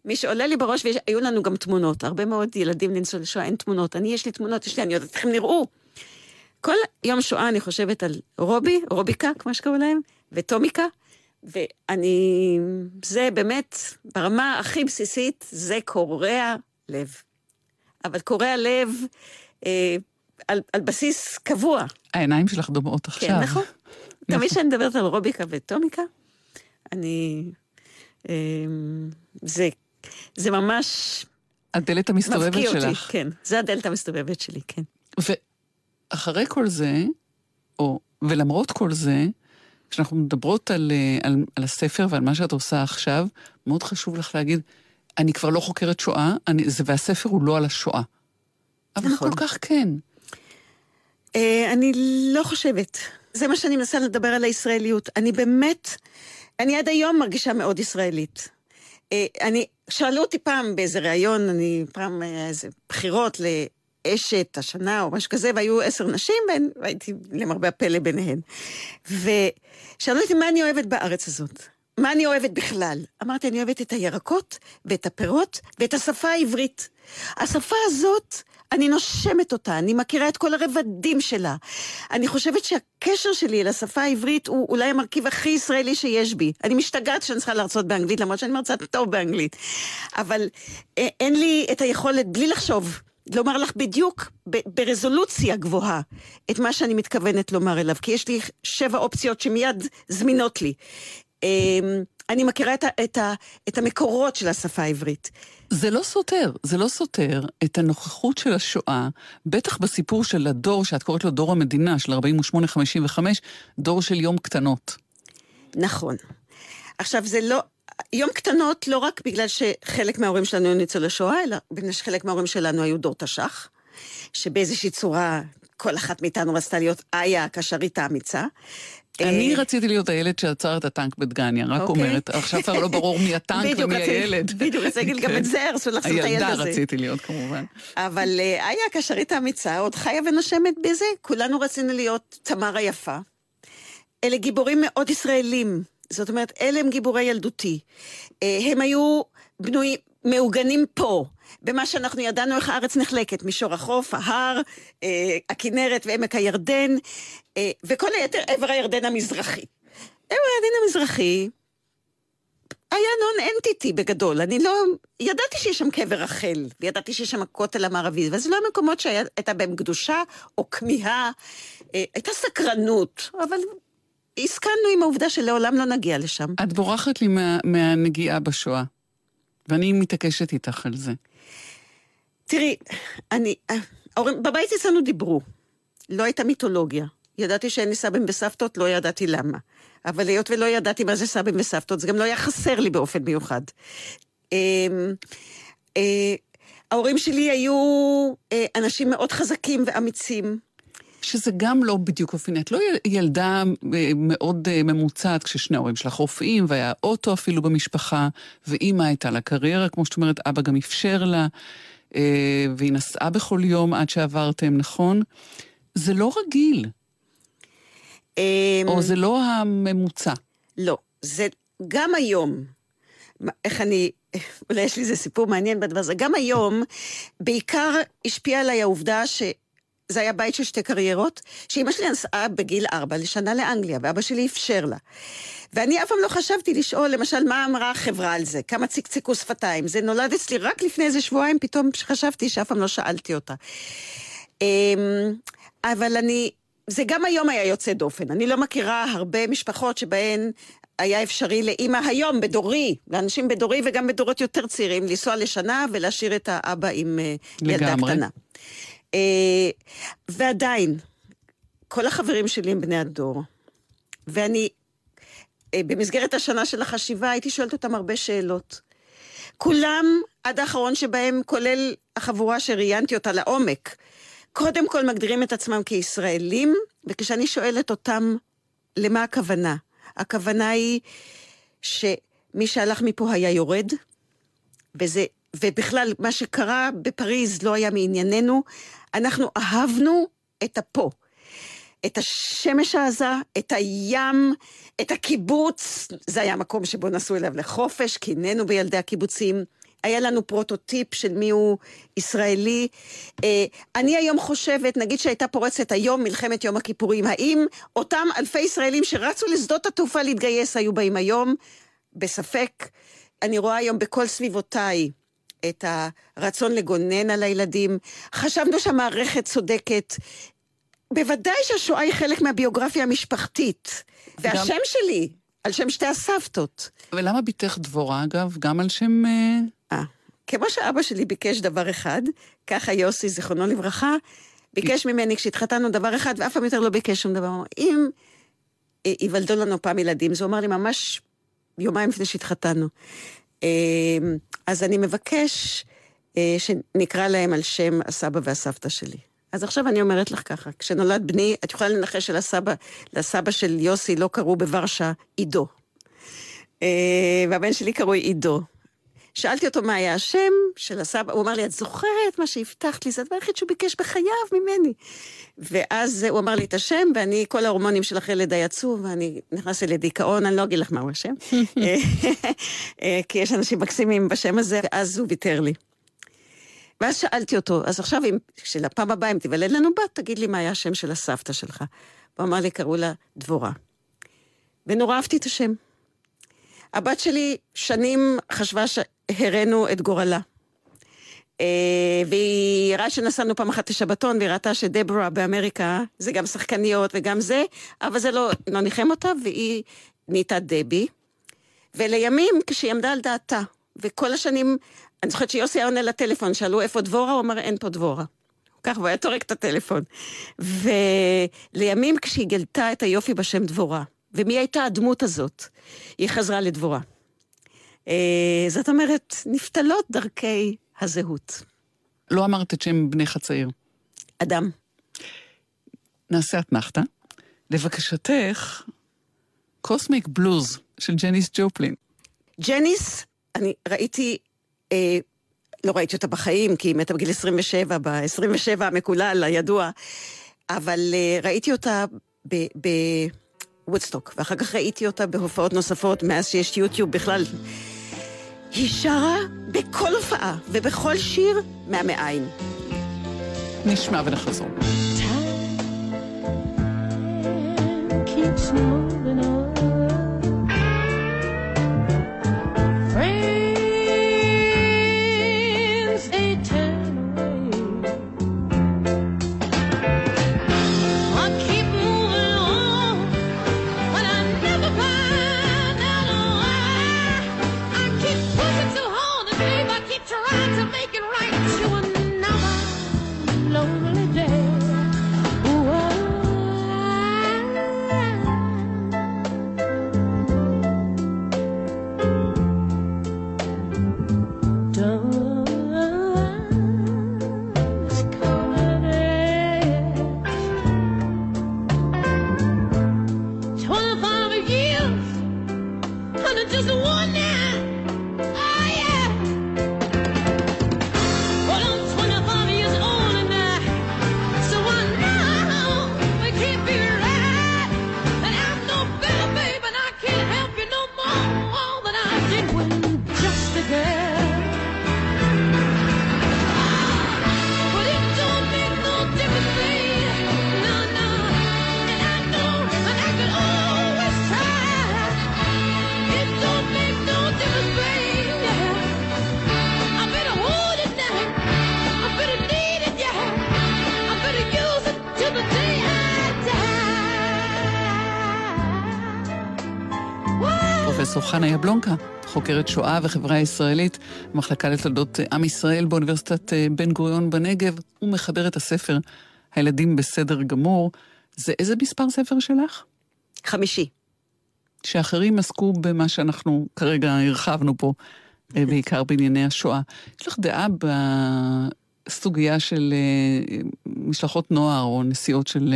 Speaker 5: מי שעולה לי בראש, והיו לנו גם תמונות. הרבה מאוד ילדים לניצולי שואה, אין תמונות. אני, יש לי תמונות, יש לי, אני יודעת איך הם נראו. כל יום שואה אני חושבת על רובי, רוביקה, כמו שקראו להם, וטומיקה, ואני, זה באמת, ברמה הכי בסיסית, זה קורע לב. אבל קורע לב אה, על, על בסיס קבוע.
Speaker 4: העיניים שלך דומעות עכשיו.
Speaker 5: כן, נכון. תמיד כשאני מדברת על רוביקה וטומיקה, אני... אה, זה, זה ממש
Speaker 4: הדלת המסתובבת
Speaker 5: מבקיע אותי.
Speaker 4: שלך.
Speaker 5: כן, זה הדלת המסתובבת שלי, כן.
Speaker 4: ואחרי כל זה, או, ולמרות כל זה, כשאנחנו מדברות על, אה, על, על הספר ועל מה שאת עושה עכשיו, מאוד חשוב לך להגיד, אני כבר לא חוקרת שואה, אני, זה, והספר הוא לא על השואה. אבל
Speaker 5: נכון.
Speaker 4: הוא כל כך כן.
Speaker 5: אה, אני לא חושבת. זה מה שאני מנסה לדבר על הישראליות. אני באמת, אני עד היום מרגישה מאוד ישראלית. אה, אני, שאלו אותי פעם באיזה ראיון, אני פעם היה איזה בחירות לאשת השנה או משהו כזה, והיו עשר נשים, והן- והייתי למרבה הפלא ביניהן. ושאלו אותי מה אני אוהבת בארץ הזאת. מה אני אוהבת בכלל? אמרתי, אני אוהבת את הירקות ואת הפירות ואת השפה העברית. השפה הזאת, אני נושמת אותה, אני מכירה את כל הרבדים שלה. אני חושבת שהקשר שלי לשפה העברית הוא אולי המרכיב הכי ישראלי שיש בי. אני משתגעת שאני צריכה להרצות באנגלית, למרות שאני מרצה טוב באנגלית. אבל אה, אין לי את היכולת, בלי לחשוב, לומר לך בדיוק, ברזולוציה גבוהה, את מה שאני מתכוונת לומר אליו, כי יש לי שבע אופציות שמיד זמינות לי. אמ, אני מכירה את, ה- את, ה- את המקורות של השפה העברית.
Speaker 4: זה לא סותר, זה לא סותר את הנוכחות של השואה, בטח בסיפור של הדור שאת קוראת לו דור המדינה, של 48-55, דור של יום קטנות.
Speaker 5: נכון. עכשיו, זה לא... יום קטנות לא רק בגלל שחלק מההורים שלנו היו ניצולי שואה, אלא בגלל שחלק מההורים שלנו היו דור תש"ח, שבאיזושהי צורה כל אחת מאיתנו רצתה להיות איה הקשרית האמיצה.
Speaker 4: אני
Speaker 5: אה,
Speaker 4: רציתי להיות הילד שעצר את הטנק בדגניה, רק
Speaker 5: אוקיי.
Speaker 4: אומרת, עכשיו כבר לא ברור מי הטנק ומי הילד.
Speaker 5: בדיוק, רציתי להגיד גם
Speaker 4: כן.
Speaker 5: את זה, הרסו לחזור את הילד הזה.
Speaker 4: הילדה רציתי להיות כמובן.
Speaker 5: אבל אה, איה הקשרית האמיצה עוד חיה ונושמת בזה. כולנו רצינו להיות תמר היפה. אלה גיבורים מאוד ישראלים. זאת אומרת, אלה הם גיבורי ילדותי. אה, הם היו בנויים, מעוגנים פה, במה שאנחנו ידענו איך הארץ נחלקת, מישור החוף, ההר, אה, הכנרת ועמק הירדן, אה, וכל היתר עבר הירדן המזרחי. עבר הירדן המזרחי היה נון אנטיטי בגדול. אני לא... ידעתי שיש שם קבר רחל, וידעתי שיש שם הכותל המערבי, וזה לא המקומות שהייתה בהם קדושה או כמיהה. אה, הייתה סקרנות, אבל הסכמנו עם העובדה שלעולם לא נגיע לשם.
Speaker 4: את בורחת לי מה, מהנגיעה בשואה, ואני מתעקשת איתך על זה.
Speaker 5: תראי, אני... ההורים, בבית אצלנו דיברו. לא הייתה מיתולוגיה. ידעתי שאין לי סבים וסבתות, לא ידעתי למה. אבל היות ולא ידעתי מה זה סבים וסבתות, זה גם לא היה חסר לי באופן מיוחד. אמ, אה, ההורים שלי היו אה, אנשים מאוד חזקים ואמיצים.
Speaker 4: שזה גם לא בדיוק אופייני. את לא ילדה אה, מאוד ממוצעת כששני ההורים שלך רופאים, והיה אוטו אפילו במשפחה, ואימא הייתה לה קריירה, כמו שאת אומרת, אבא גם אפשר לה, והיא נסעה בכל יום עד שעברתם, נכון? זה לא רגיל.
Speaker 5: אמ,
Speaker 4: או זה לא הממוצע.
Speaker 5: לא, זה גם היום, איך אני, אולי יש לי איזה סיפור מעניין בדבר הזה, גם היום, בעיקר השפיעה עליי העובדה ש... זה היה בית של שתי קריירות, שאימא שלי נסעה בגיל ארבע לשנה לאנגליה, ואבא שלי אפשר לה. ואני אף פעם לא חשבתי לשאול, למשל, מה אמרה החברה על זה? כמה צקצקו שפתיים? זה נולד אצלי רק לפני איזה שבועיים, פתאום חשבתי שאף פעם לא שאלתי אותה. אמ, אבל אני, זה גם היום היה יוצא דופן. אני לא מכירה הרבה משפחות שבהן היה אפשרי לאימא היום, בדורי, לאנשים בדורי וגם בדורות יותר צעירים, לנסוע לשנה ולהשאיר את האבא עם אה, ילדה קטנה. אה, ועדיין, כל החברים שלי הם בני הדור. ואני, אה, במסגרת השנה של החשיבה, הייתי שואלת אותם הרבה שאלות. כולם, עד האחרון שבהם, כולל החבורה שראיינתי אותה לעומק, קודם כל מגדירים את עצמם כישראלים, וכשאני שואלת אותם למה הכוונה, הכוונה היא שמי שהלך מפה היה יורד, וזה, ובכלל, מה שקרה בפריז לא היה מענייננו. אנחנו אהבנו את הפה. את השמש העזה, את הים, את הקיבוץ. זה היה המקום שבו נסעו אליו לחופש, קינאנו בילדי הקיבוצים. היה לנו פרוטוטיפ של מי הוא ישראלי. אה, אני היום חושבת, נגיד שהייתה פורצת היום מלחמת יום הכיפורים, האם אותם אלפי ישראלים שרצו לשדות התעופה להתגייס היו באים היום? בספק. אני רואה היום בכל סביבותיי את הרצון לגונן על הילדים. חשבנו שהמערכת צודקת. בוודאי שהשואה היא חלק מהביוגרפיה המשפחתית. והשם גם... שלי, על שם שתי הסבתות.
Speaker 4: ולמה ביתך דבורה, אגב? גם על שם... אה,
Speaker 5: אה, כמו שאבא שלי ביקש דבר אחד, ככה יוסי, זיכרונו לברכה, ביקש ממני כשהתחתנו דבר אחד, ואף פעם יותר לא ביקש שום דבר. אם ייוולדו לנו פעם ילדים, זה אומר לי ממש יומיים לפני שהתחתנו. אה, אז אני מבקש אה, שנקרא להם על שם הסבא והסבתא שלי. אז עכשיו אני אומרת לך ככה, כשנולד בני, את יכולה לנחש שלסבא, לסבא של יוסי לא קראו בוורשה עידו. והבן שלי קרוי עידו. שאלתי אותו מה היה השם של הסבא, הוא אמר לי, את זוכרת מה שהבטחת לי? זה הדבר היחיד שהוא ביקש בחייו ממני. ואז הוא אמר לי את השם, ואני, כל ההורמונים של אחרי לידה יצאו, ואני נכנסתי לדיכאון, אני לא אגיד לך מהו השם, אה, כי יש אנשים מקסימים בשם הזה, ואז הוא ויתר לי. ואז שאלתי אותו, אז עכשיו, אם, שלפעם הבאה, אם תיוולד לנו בת, תגיד לי מה היה השם של הסבתא שלך. הוא אמר לי, קראו לה דבורה. ונורא אהבתי את השם. הבת שלי שנים חשבה שהראינו את גורלה. Uh, והיא הראתה שנסענו פעם אחת לשבתון, והיא ראתה שדברה באמריקה, זה גם שחקניות וגם זה, אבל זה לא, לא ניחם אותה, והיא נהייתה דבי. ולימים, כשהיא עמדה על דעתה, וכל השנים, אני זוכרת שיוסי היה עונה לטלפון, שאלו איפה דבורה, הוא אמר אין פה דבורה. ככה, הוא היה טורק את הטלפון. ולימים, כשהיא גלתה את היופי בשם דבורה, ומי הייתה הדמות הזאת? היא חזרה לדבורה. אה, זאת אומרת, נפתלות דרכי הזהות.
Speaker 4: לא אמרת את שם בנך הצעיר.
Speaker 5: אדם.
Speaker 4: נעשה אתנחתא. לבקשתך, Kozmic Blues של ג'ניס ג'ופלין.
Speaker 5: ג'ניס, אני ראיתי, אה, לא ראיתי אותה בחיים, כי היא מתה בגיל 27, ב-27 המקולל, הידוע, אבל אה, ראיתי אותה ב... ב- וודסטוק, ואחר כך ראיתי אותה בהופעות נוספות מאז שיש יוטיוב בכלל. היא שרה בכל הופעה ובכל שיר מהמעיים.
Speaker 4: נשמע ונחזור. פרופסור חנה יבלונקה, חוקרת שואה וחברה ישראלית, מחלקה לתולדות עם ישראל באוניברסיטת אה, בן גוריון בנגב, ומחבר את הספר הילדים בסדר גמור. זה איזה מספר ספר שלך?
Speaker 5: חמישי.
Speaker 4: שאחרים עסקו במה שאנחנו כרגע הרחבנו פה, אה, בעיקר בענייני השואה. יש לך דעה בסוגיה של אה, משלחות נוער או נסיעות של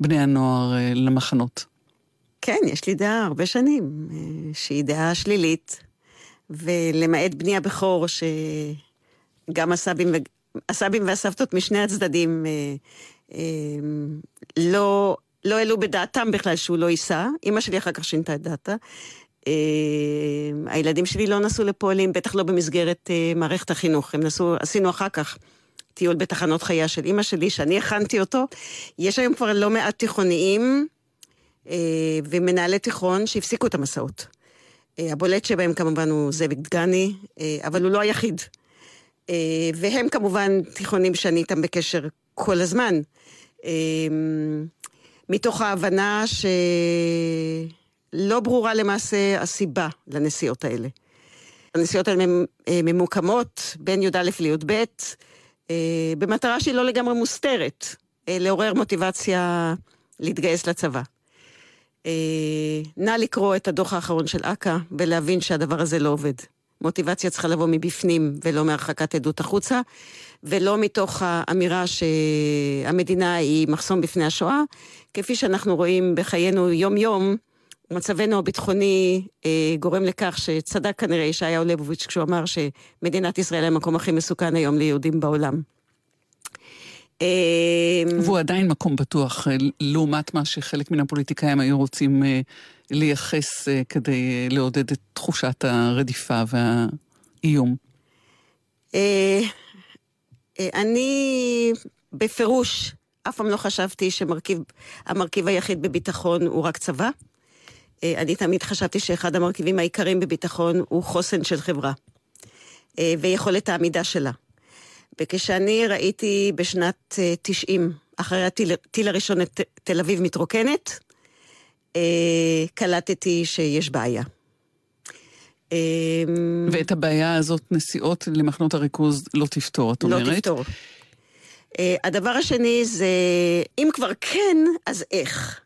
Speaker 4: בני הנוער למחנות?
Speaker 5: כן, יש לי דעה הרבה שנים, שהיא דעה שלילית, ולמעט בני הבכור, שגם הסבים, הסבים והסבתות משני הצדדים לא, לא העלו בדעתם בכלל שהוא לא ייסע. אימא שלי אחר כך שינתה את דעתה. הילדים שלי לא נסעו לפועלים, בטח לא במסגרת מערכת החינוך. הם נסעו, עשינו אחר כך טיול בתחנות חייה של אימא שלי, שאני הכנתי אותו. יש היום כבר לא מעט תיכוניים ומנהלי תיכון שהפסיקו את המסעות. הבולט שבהם כמובן הוא זאביק דגני, אבל הוא לא היחיד. והם כמובן תיכונים שאני איתם בקשר כל הזמן. מתוך ההבנה שלא ברורה למעשה הסיבה לנסיעות האלה. הנסיעות האלה ממוקמות בין י"א לי"ב, במטרה שהיא לא לגמרי מוסתרת, לעורר מוטיבציה להתגייס לצבא. נא לקרוא את הדוח האחרון של אכ"א ולהבין שהדבר הזה לא עובד. מוטיבציה צריכה לבוא מבפנים ולא מהרחקת עדות החוצה, ולא מתוך האמירה שהמדינה היא מחסום בפני השואה, כפי שאנחנו רואים בחיינו יום-יום, מצבנו הביטחוני אה, גורם לכך שצדק כנראה ישעיהו ליבוביץ' כשהוא אמר שמדינת ישראל היא המקום הכי מסוכן היום ליהודים בעולם.
Speaker 4: והוא עדיין מקום בטוח, לעומת מה שחלק מן הפוליטיקאים היו רוצים לייחס כדי לעודד את תחושת הרדיפה והאיום.
Speaker 5: אני בפירוש אף פעם לא חשבתי שהמרכיב היחיד בביטחון הוא רק צבא. אני תמיד חשבתי שאחד המרכיבים העיקריים בביטחון הוא חוסן של חברה ויכולת העמידה שלה. וכשאני ראיתי בשנת 90, אחרי הטיל הראשון את תל אביב מתרוקנת, קלטתי שיש בעיה.
Speaker 4: ואת הבעיה הזאת נסיעות למחנות הריכוז לא תפתור, את אומרת?
Speaker 5: לא תפתור. הדבר השני זה, אם כבר כן, אז איך?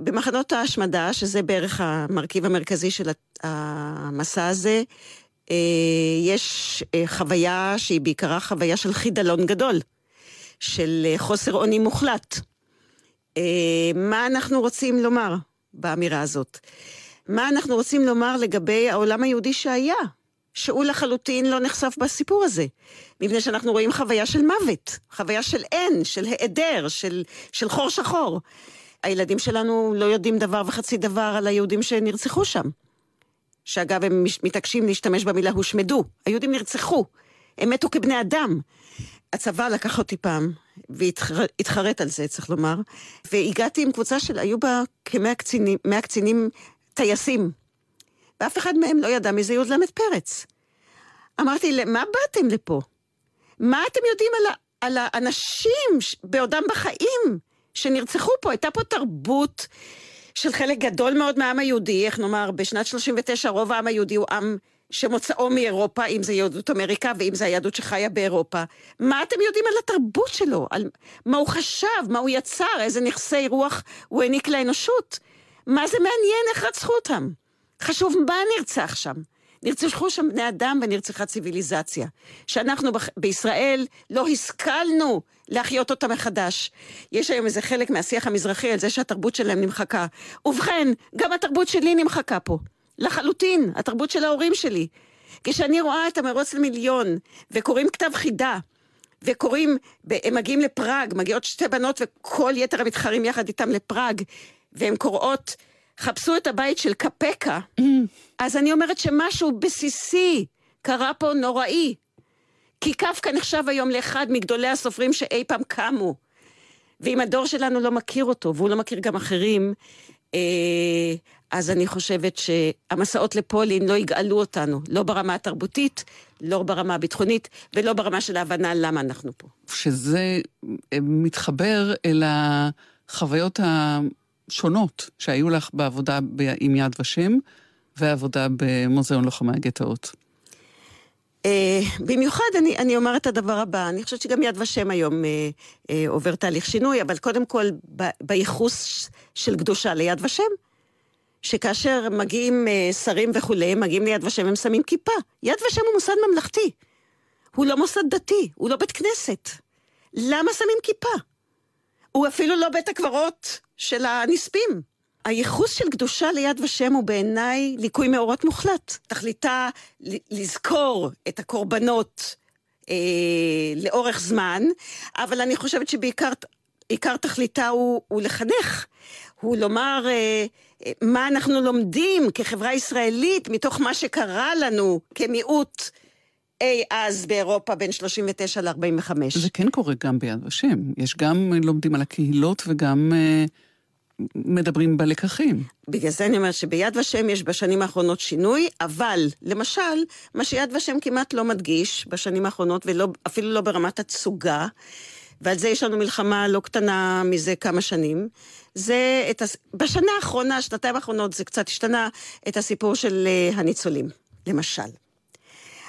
Speaker 5: במחנות ההשמדה, שזה בערך המרכיב המרכזי של המסע הזה, יש חוויה שהיא בעיקרה חוויה של חידלון גדול, של חוסר אונים מוחלט. מה אנחנו רוצים לומר באמירה הזאת? מה אנחנו רוצים לומר לגבי העולם היהודי שהיה, שהוא לחלוטין לא נחשף בסיפור הזה, מפני שאנחנו רואים חוויה של מוות, חוויה של אין, של היעדר, של, של חור שחור. הילדים שלנו לא יודעים דבר וחצי דבר על היהודים שנרצחו שם. שאגב, הם מתעקשים להשתמש במילה הושמדו. היהודים נרצחו, הם מתו כבני אדם. הצבא לקח אותי פעם, והתחרט על זה, צריך לומר, והגעתי עם קבוצה של, היו בה כמאה קצינים, קצינים טייסים, ואף אחד מהם לא ידע מי זה י"ל פרץ. אמרתי, מה באתם לפה? מה אתם יודעים על, על האנשים בעודם בחיים שנרצחו פה? הייתה פה תרבות של חלק גדול מאוד מהעם היהודי, איך נאמר, בשנת 39 רוב העם היהודי הוא עם שמוצאו מאירופה, אם זה יהדות אמריקה ואם זה היהדות שחיה באירופה. מה אתם יודעים על התרבות שלו? על מה הוא חשב, מה הוא יצר, איזה נכסי רוח הוא העניק לאנושות? מה זה מעניין איך רצחו אותם? חשוב מה נרצח שם. נרצחו שם בני אדם ונרצחה ציוויליזציה. שאנחנו בישראל לא השכלנו להחיות אותה מחדש. יש היום איזה חלק מהשיח המזרחי על זה שהתרבות שלהם נמחקה. ובכן, גם התרבות שלי נמחקה פה. לחלוטין, התרבות של ההורים שלי. כשאני רואה את המרוץ למיליון, וקוראים כתב חידה, וקוראים, הם מגיעים לפראג, מגיעות שתי בנות וכל יתר המתחרים יחד איתם לפראג, והן קוראות, חפשו את הבית של קפקה, אז אני אומרת שמשהו בסיסי קרה פה נוראי. כי קפקא נחשב היום לאחד מגדולי הסופרים שאי פעם קמו. ואם הדור שלנו לא מכיר אותו, והוא לא מכיר גם אחרים, אה, אז אני חושבת שהמסעות לפולין לא יגאלו אותנו, לא ברמה התרבותית, לא ברמה הביטחונית, ולא ברמה של ההבנה למה אנחנו פה.
Speaker 4: שזה מתחבר אל החוויות שונות שהיו לך בעבודה עם יד ושם ועבודה במוזיאון לוחמי הגטאות.
Speaker 5: אה, במיוחד אני, אני אומר את הדבר הבא, אני חושבת שגם יד ושם היום אה, אה, עובר תהליך שינוי, אבל קודם כל בייחוס של קדושה ליד ושם, שכאשר מגיעים שרים וכולי, מגיעים ליד ושם, הם שמים כיפה. יד ושם הוא מוסד ממלכתי. הוא לא מוסד דתי, הוא לא בית כנסת. למה שמים כיפה? הוא אפילו לא בית הקברות של הנספים. הייחוס של קדושה ליד ושם הוא בעיניי ליקוי מאורות מוחלט. תכליתה לזכור את הקורבנות אה, לאורך זמן, אבל אני חושבת שבעיקר עיקר תכליתה הוא, הוא לחנך. הוא לומר אה, אה, מה אנחנו לומדים כחברה ישראלית מתוך מה שקרה לנו כמיעוט אי אז באירופה בין 39 ל-45.
Speaker 4: זה כן קורה גם ביד ושם. יש גם לומדים על הקהילות וגם אה, מדברים בלקחים.
Speaker 5: בגלל זה אני אומרת שביד ושם יש בשנים האחרונות שינוי, אבל למשל, מה שיד ושם כמעט לא מדגיש בשנים האחרונות, ואפילו לא ברמת התצוגה, ועל זה יש לנו מלחמה לא קטנה מזה כמה שנים, זה את הס... בשנה האחרונה, שנתיים האחרונות, זה קצת השתנה, את הסיפור של uh, הניצולים, למשל.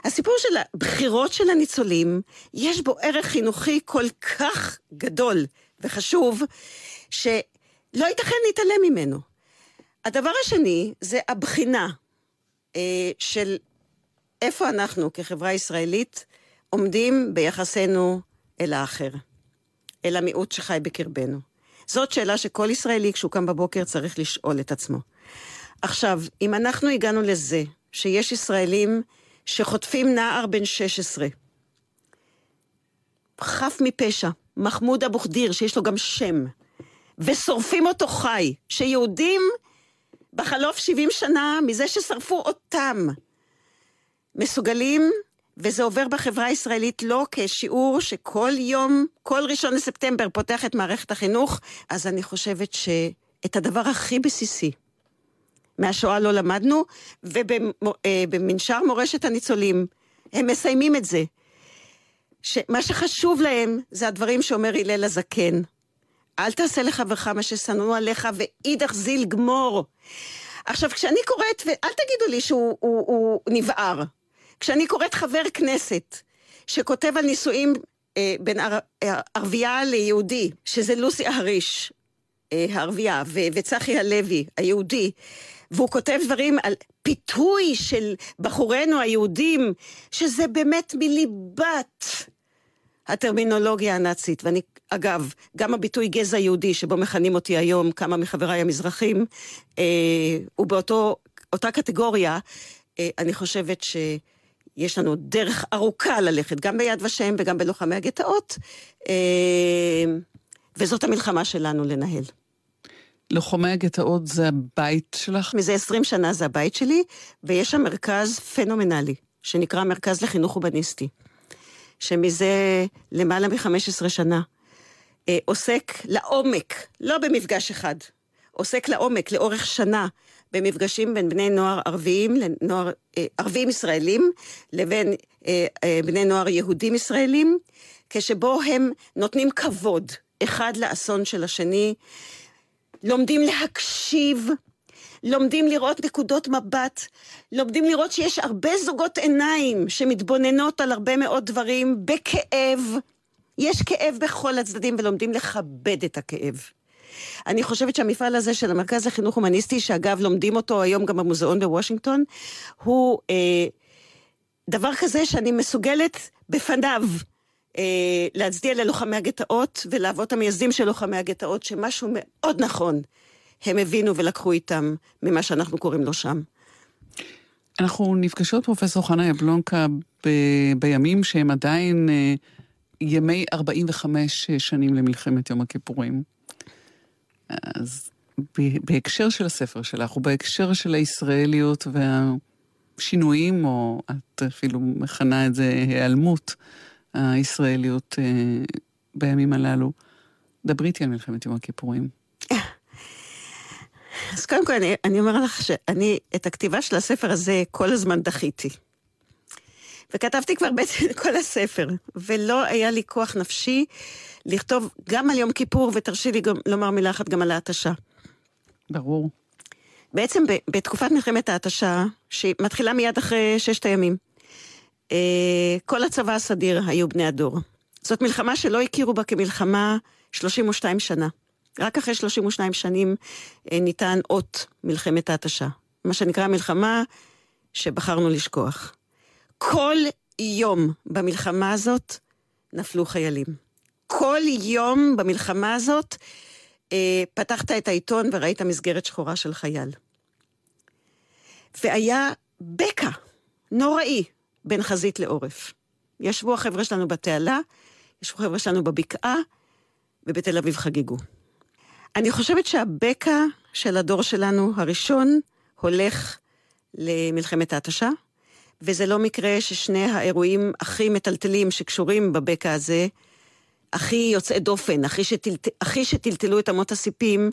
Speaker 5: הסיפור של הבחירות של הניצולים, יש בו ערך חינוכי כל כך גדול וחשוב, שלא ייתכן להתעלם ממנו. הדבר השני זה הבחינה אה, של איפה אנחנו כחברה ישראלית עומדים ביחסנו אל האחר, אל המיעוט שחי בקרבנו. זאת שאלה שכל ישראלי כשהוא קם בבוקר צריך לשאול את עצמו. עכשיו, אם אנחנו הגענו לזה שיש ישראלים שחוטפים נער בן 16. חף מפשע, מחמוד אבו חדיר, שיש לו גם שם, ושורפים אותו חי, שיהודים בחלוף 70 שנה מזה ששרפו אותם, מסוגלים, וזה עובר בחברה הישראלית לא כשיעור שכל יום, כל ראשון לספטמבר פותח את מערכת החינוך, אז אני חושבת שאת הדבר הכי בסיסי, מהשואה לא למדנו, ובמנשר מורשת הניצולים, הם מסיימים את זה. שמה שחשוב להם זה הדברים שאומר הלל הזקן. אל תעשה לחברך מה ששנאו עליך, ואידך זיל גמור. עכשיו, כשאני קוראת, ואל תגידו לי שהוא הוא, הוא נבער, כשאני קוראת חבר כנסת שכותב על נישואים אה, בין ער, אה, ערבייה ליהודי, שזה לוסי אהריש, אה, הערבייה, וצחי הלוי, היהודי, והוא כותב דברים על פיתוי של בחורינו היהודים, שזה באמת מליבת הטרמינולוגיה הנאצית. ואני, אגב, גם הביטוי גזע יהודי, שבו מכנים אותי היום כמה מחבריי המזרחים, אה, הוא באותה קטגוריה, אה, אני חושבת ש... יש לנו דרך ארוכה ללכת, גם ביד ושם וגם בלוחמי הגטאות, אה, וזאת המלחמה שלנו לנהל.
Speaker 4: לוחמי הגטאות זה הבית שלך?
Speaker 5: מזה 20 שנה זה הבית שלי, ויש שם מרכז פנומנלי, שנקרא מרכז לחינוך הומניסטי, שמזה למעלה מ-15 שנה אה, עוסק לעומק, לא במפגש אחד, עוסק לעומק, לאורך שנה, במפגשים בין בני נוער ערביים, לנוער, אה, ערביים ישראלים, לבין אה, בני נוער יהודים ישראלים, כשבו הם נותנים כבוד אחד לאסון של השני, לומדים להקשיב, לומדים לראות נקודות מבט, לומדים לראות שיש הרבה זוגות עיניים שמתבוננות על הרבה מאוד דברים בכאב. יש כאב בכל הצדדים ולומדים לכבד את הכאב. אני חושבת שהמפעל הזה של המרכז לחינוך הומניסטי, שאגב לומדים אותו היום גם במוזיאון בוושינגטון, הוא אה, דבר כזה שאני מסוגלת בפניו אה, להצדיע ללוחמי הגטאות ולאבות המייסדים של לוחמי הגטאות, שמשהו מאוד נכון הם הבינו ולקחו איתם ממה שאנחנו קוראים לו שם.
Speaker 4: אנחנו נפגשות, פרופסור חנה יבלונקה, ב... בימים שהם עדיין אה, ימי 45 שנים למלחמת יום הכיפורים. אז בהקשר של הספר שלך, ובהקשר של הישראליות והשינויים, או את אפילו מכנה את זה היעלמות, הישראליות אה, בימים הללו. דברי איתי על מלחמת יום הכיפורים.
Speaker 5: אז קודם כל, אני, אני אומר לך שאני את הכתיבה של הספר הזה כל הזמן דחיתי. וכתבתי כבר בעצם כל הספר, ולא היה לי כוח נפשי לכתוב גם על יום כיפור, ותרשי לי גם לומר מילה אחת גם על ההתשה.
Speaker 4: ברור.
Speaker 5: בעצם בתקופת מלחמת ההתשה, שמתחילה מיד אחרי ששת הימים, אה, כל הצבא הסדיר היו בני הדור. זאת מלחמה שלא הכירו בה כמלחמה 32 שנה. רק אחרי 32 שנים אה, ניתן אות מלחמת ההתשה. מה שנקרא מלחמה שבחרנו לשכוח. כל יום במלחמה הזאת נפלו חיילים. כל יום במלחמה הזאת אה, פתחת את העיתון וראית מסגרת שחורה של חייל. והיה בקע נוראי בין חזית לעורף. ישבו החבר'ה שלנו בתעלה, ישבו החבר'ה שלנו בבקעה, ובתל אביב חגגו. אני חושבת שהבקע של הדור שלנו, הראשון, הולך למלחמת ההתשה, וזה לא מקרה ששני האירועים הכי מטלטלים שקשורים בבקע הזה, הכי יוצאי דופן, הכי, שטלט... הכי שטלטלו את אמות הסיפים,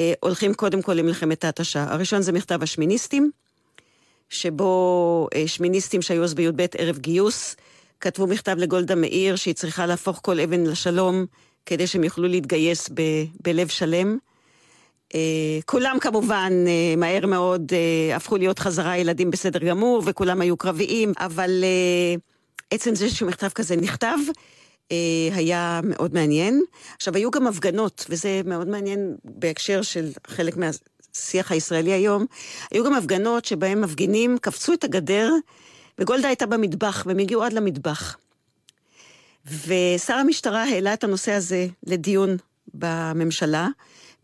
Speaker 5: אה, הולכים קודם כל למלחמת ההתשה. הראשון זה מכתב השמיניסטים, שבו אה, שמיניסטים שהיו אז בי"ב ערב גיוס, כתבו מכתב לגולדה מאיר שהיא צריכה להפוך כל אבן לשלום כדי שהם יוכלו להתגייס ב, בלב שלם. Uh, כולם כמובן uh, מהר מאוד uh, הפכו להיות חזרה ילדים בסדר גמור, וכולם היו קרביים, אבל עצם זה שמכתב כזה נכתב, היה מאוד מעניין. עכשיו, היו גם הפגנות, וזה מאוד מעניין בהקשר של חלק מהשיח הישראלי היום, היו גם הפגנות שבהן מפגינים קפצו את הגדר, וגולדה הייתה במטבח, והם הגיעו עד למטבח. ושר המשטרה העלה את הנושא הזה לדיון בממשלה,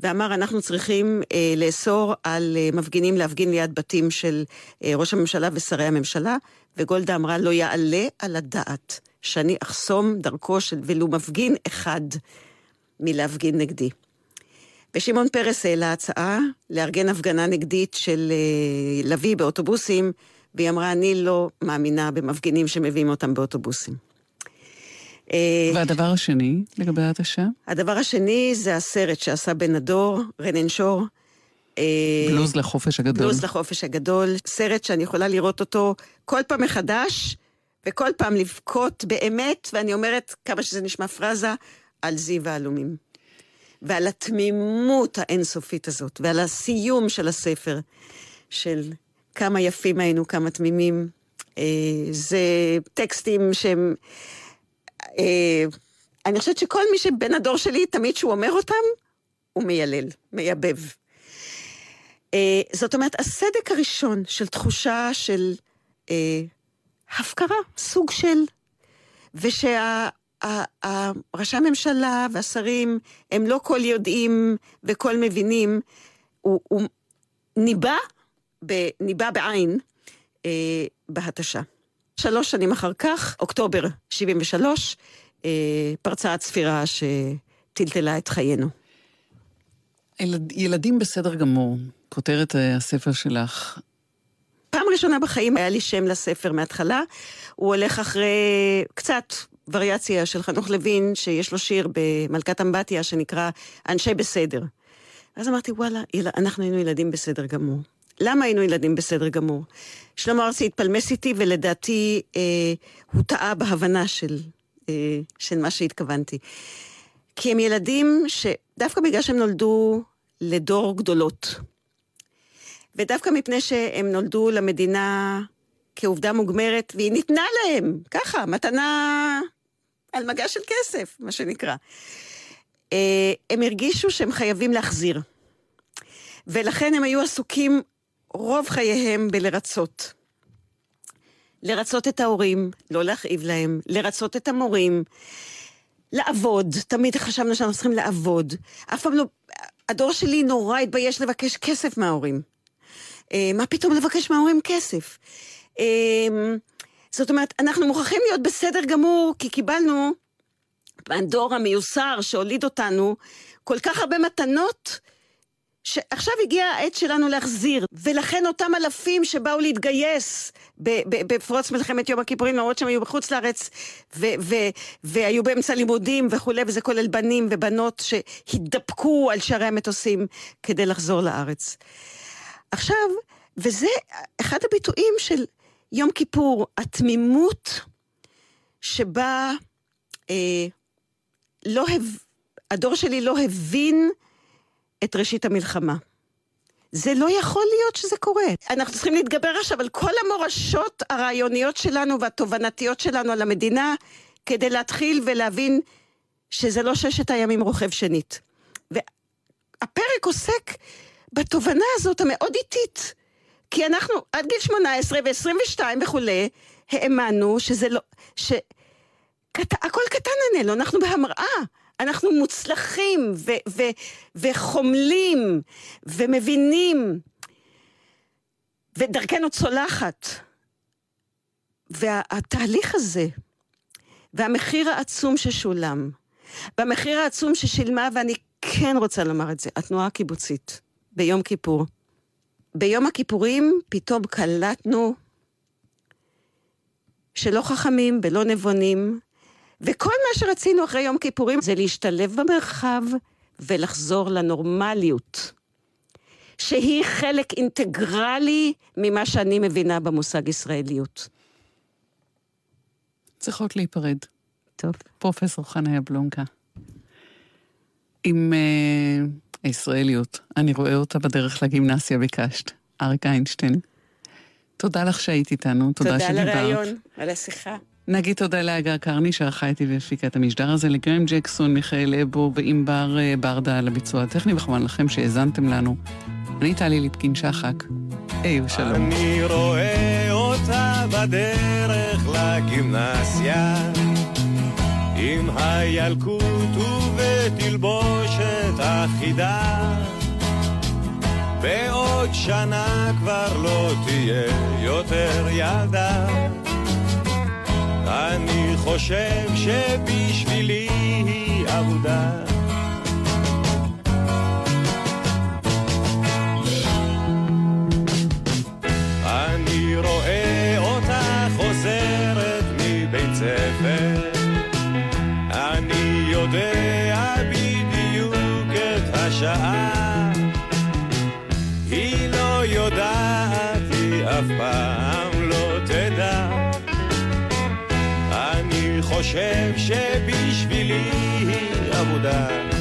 Speaker 5: ואמר, אנחנו צריכים אה, לאסור על אה, מפגינים להפגין ליד בתים של אה, ראש הממשלה ושרי הממשלה, וגולדה אמרה, לא יעלה על הדעת שאני אחסום דרכו של ולו מפגין אחד מלהפגין נגדי. ושמעון פרס העלה הצעה לארגן הפגנה נגדית של אה, לביא באוטובוסים, והיא אמרה, אני לא מאמינה במפגינים שמביאים אותם באוטובוסים.
Speaker 4: אה, והדבר השני לגבי ההתשה?
Speaker 5: הדבר השני זה הסרט שעשה בן הדור, רנן שור.
Speaker 4: אה, בלוז לחופש הגדול.
Speaker 5: בלוז לחופש הגדול, סרט שאני יכולה לראות אותו כל פעם מחדש, וכל פעם לבכות באמת, ואני אומרת, כמה שזה נשמע פרזה, על זיו העלומים. ועל התמימות האינסופית הזאת, ועל הסיום של הספר, של כמה יפים היינו, כמה תמימים. אה, זה טקסטים שהם... אה, אני חושבת שכל מי שבן הדור שלי, תמיד שהוא אומר אותם, הוא מיילל, מייבב. אה, זאת אומרת, הסדק הראשון של תחושה של אה, הפקרה, סוג של, ושראשי הממשלה והשרים הם לא כל יודעים וכל מבינים, הוא, הוא ניבא, ניבא בעין אה, בהתשה. שלוש שנים אחר כך, אוקטובר 73, אה, פרצה הצפירה שטלטלה את חיינו.
Speaker 4: ילד, ילדים בסדר גמור, כותרת אה, הספר שלך.
Speaker 5: פעם ראשונה בחיים היה לי שם לספר מההתחלה. הוא הולך אחרי קצת וריאציה של חנוך לוין, שיש לו שיר במלכת אמבטיה שנקרא אנשי בסדר. ואז אמרתי, וואלה, אנחנו היינו ילדים בסדר גמור. למה היינו ילדים בסדר גמור? שלמה ארצי התפלמס איתי, ולדעתי אה, הוא טעה בהבנה של, אה, של מה שהתכוונתי. כי הם ילדים שדווקא בגלל שהם נולדו לדור גדולות, ודווקא מפני שהם נולדו למדינה כעובדה מוגמרת, והיא ניתנה להם, ככה, מתנה על מגע של כסף, מה שנקרא. אה, הם הרגישו שהם חייבים להחזיר. ולכן הם היו עסוקים רוב חייהם בלרצות. לרצות את ההורים, לא להכאיב להם, לרצות את המורים, לעבוד, תמיד חשבנו שאנחנו צריכים לעבוד. אף פעם לא... הדור שלי נורא התבייש לבקש כסף מההורים. אה, מה פתאום לבקש מההורים כסף? אה, זאת אומרת, אנחנו מוכרחים להיות בסדר גמור, כי קיבלנו מהדור המיוסר שהוליד אותנו כל כך הרבה מתנות, שעכשיו הגיעה העת שלנו להחזיר, ולכן אותם אלפים שבאו להתגייס בפרוץ מלחמת יום הכיפורים, למרות שהם היו בחוץ לארץ, והיו באמצע לימודים וכולי, וזה כולל בנים ובנות שהתדפקו על שערי המטוסים כדי לחזור לארץ. עכשיו, וזה אחד הביטויים של יום כיפור, התמימות שבה אה, לא הב... הדור שלי לא הבין את ראשית המלחמה. זה לא יכול להיות שזה קורה. אנחנו צריכים להתגבר עכשיו על כל המורשות הרעיוניות שלנו והתובנתיות שלנו על המדינה, כדי להתחיל ולהבין שזה לא ששת הימים רוכב שנית. והפרק עוסק בתובנה הזאת המאוד איטית. כי אנחנו עד גיל 18 ו-22 וכולי, האמנו שזה לא... ש... הכל קטן עלינו, אנחנו בהמראה. אנחנו מוצלחים ו- ו- וחומלים ומבינים, ודרכנו צולחת. והתהליך הזה, והמחיר העצום ששולם, והמחיר העצום ששילמה, ואני כן רוצה לומר את זה, התנועה הקיבוצית, ביום כיפור. ביום הכיפורים פתאום קלטנו שלא חכמים ולא נבונים, וכל מה שרצינו אחרי יום כיפורים זה להשתלב במרחב ולחזור לנורמליות, שהיא חלק אינטגרלי ממה שאני מבינה במושג ישראליות.
Speaker 4: צריכות להיפרד.
Speaker 5: טוב.
Speaker 4: פרופסור חנה יבלונקה. עם uh, הישראליות, אני רואה אותה בדרך לגימנסיה ביקשת. אריק איינשטיין. תודה לך שהיית איתנו, תודה, שדיברת.
Speaker 5: תודה לרעיון, על השיחה.
Speaker 4: נגיד תודה לאגר קרני שערכה איתי והפיקה את המשדר הזה, לגרם ג'קסון, מיכאל אבו וענבר אה, ברדה על הביצוע הטכני, וכמובן לכם שהאזנתם לנו. אני טלי ליפקין שחק. היו שלום.
Speaker 6: אני רואה אותה בדרך לגימנסיה, עם הילקוט ובתלבושת אחידה. בעוד שנה כבר לא תהיה יותר ילדה. אני חושב שבשבילי היא אבודה. אני רואה אותה חוזרת מבית ספר, אני יודע בדיוק את השעה. היא לא יודעת, היא אף פעם לא תדע. חושב שבשבילי היא אבודה.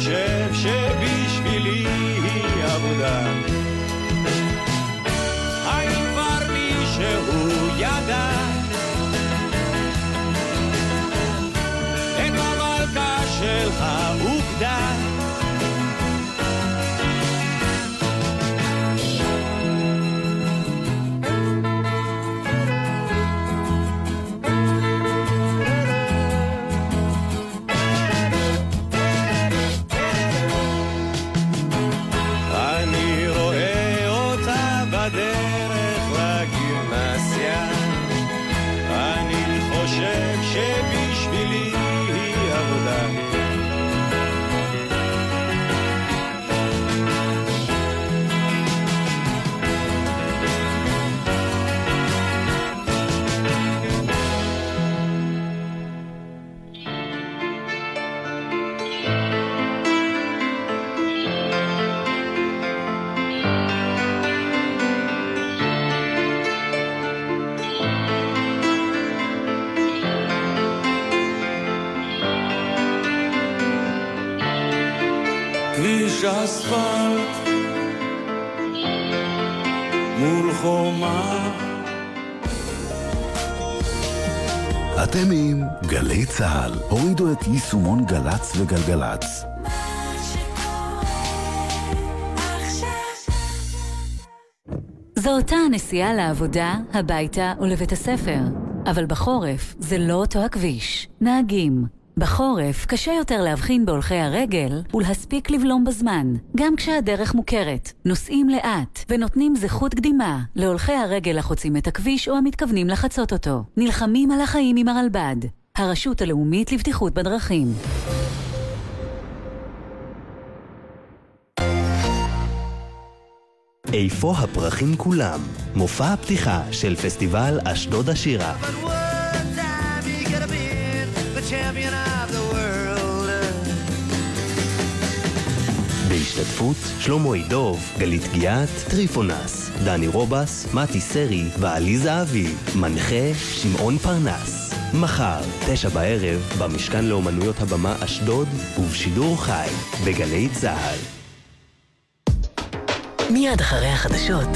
Speaker 6: חושב שבשבילי היא עבודה
Speaker 7: את יישומון גל"צ וגלגלצ.
Speaker 8: זו אותה הנסיעה לעבודה, הביתה ולבית הספר. אבל בחורף זה לא אותו הכביש. נהגים, בחורף קשה יותר להבחין בהולכי הרגל ולהספיק לבלום בזמן, גם כשהדרך מוכרת. נוסעים לאט ונותנים זכות קדימה להולכי הרגל החוצים את הכביש או המתכוונים לחצות אותו. נלחמים על החיים עם הרלב"ד, הרשות הלאומית לבטיחות בדרכים.
Speaker 9: איפה הפרחים כולם? מופע הפתיחה של פסטיבל אשדוד השירה. בהשתתפות שלמה ידוב, גלית גיאת, טריפונס, דני רובס, מתי סרי ועליזה אביב. מנחה שמעון פרנס. מחר, תשע בערב, במשכן לאומנויות הבמה אשדוד, ובשידור חי, בגלי צה"ל.
Speaker 1: מיד אחרי החדשות.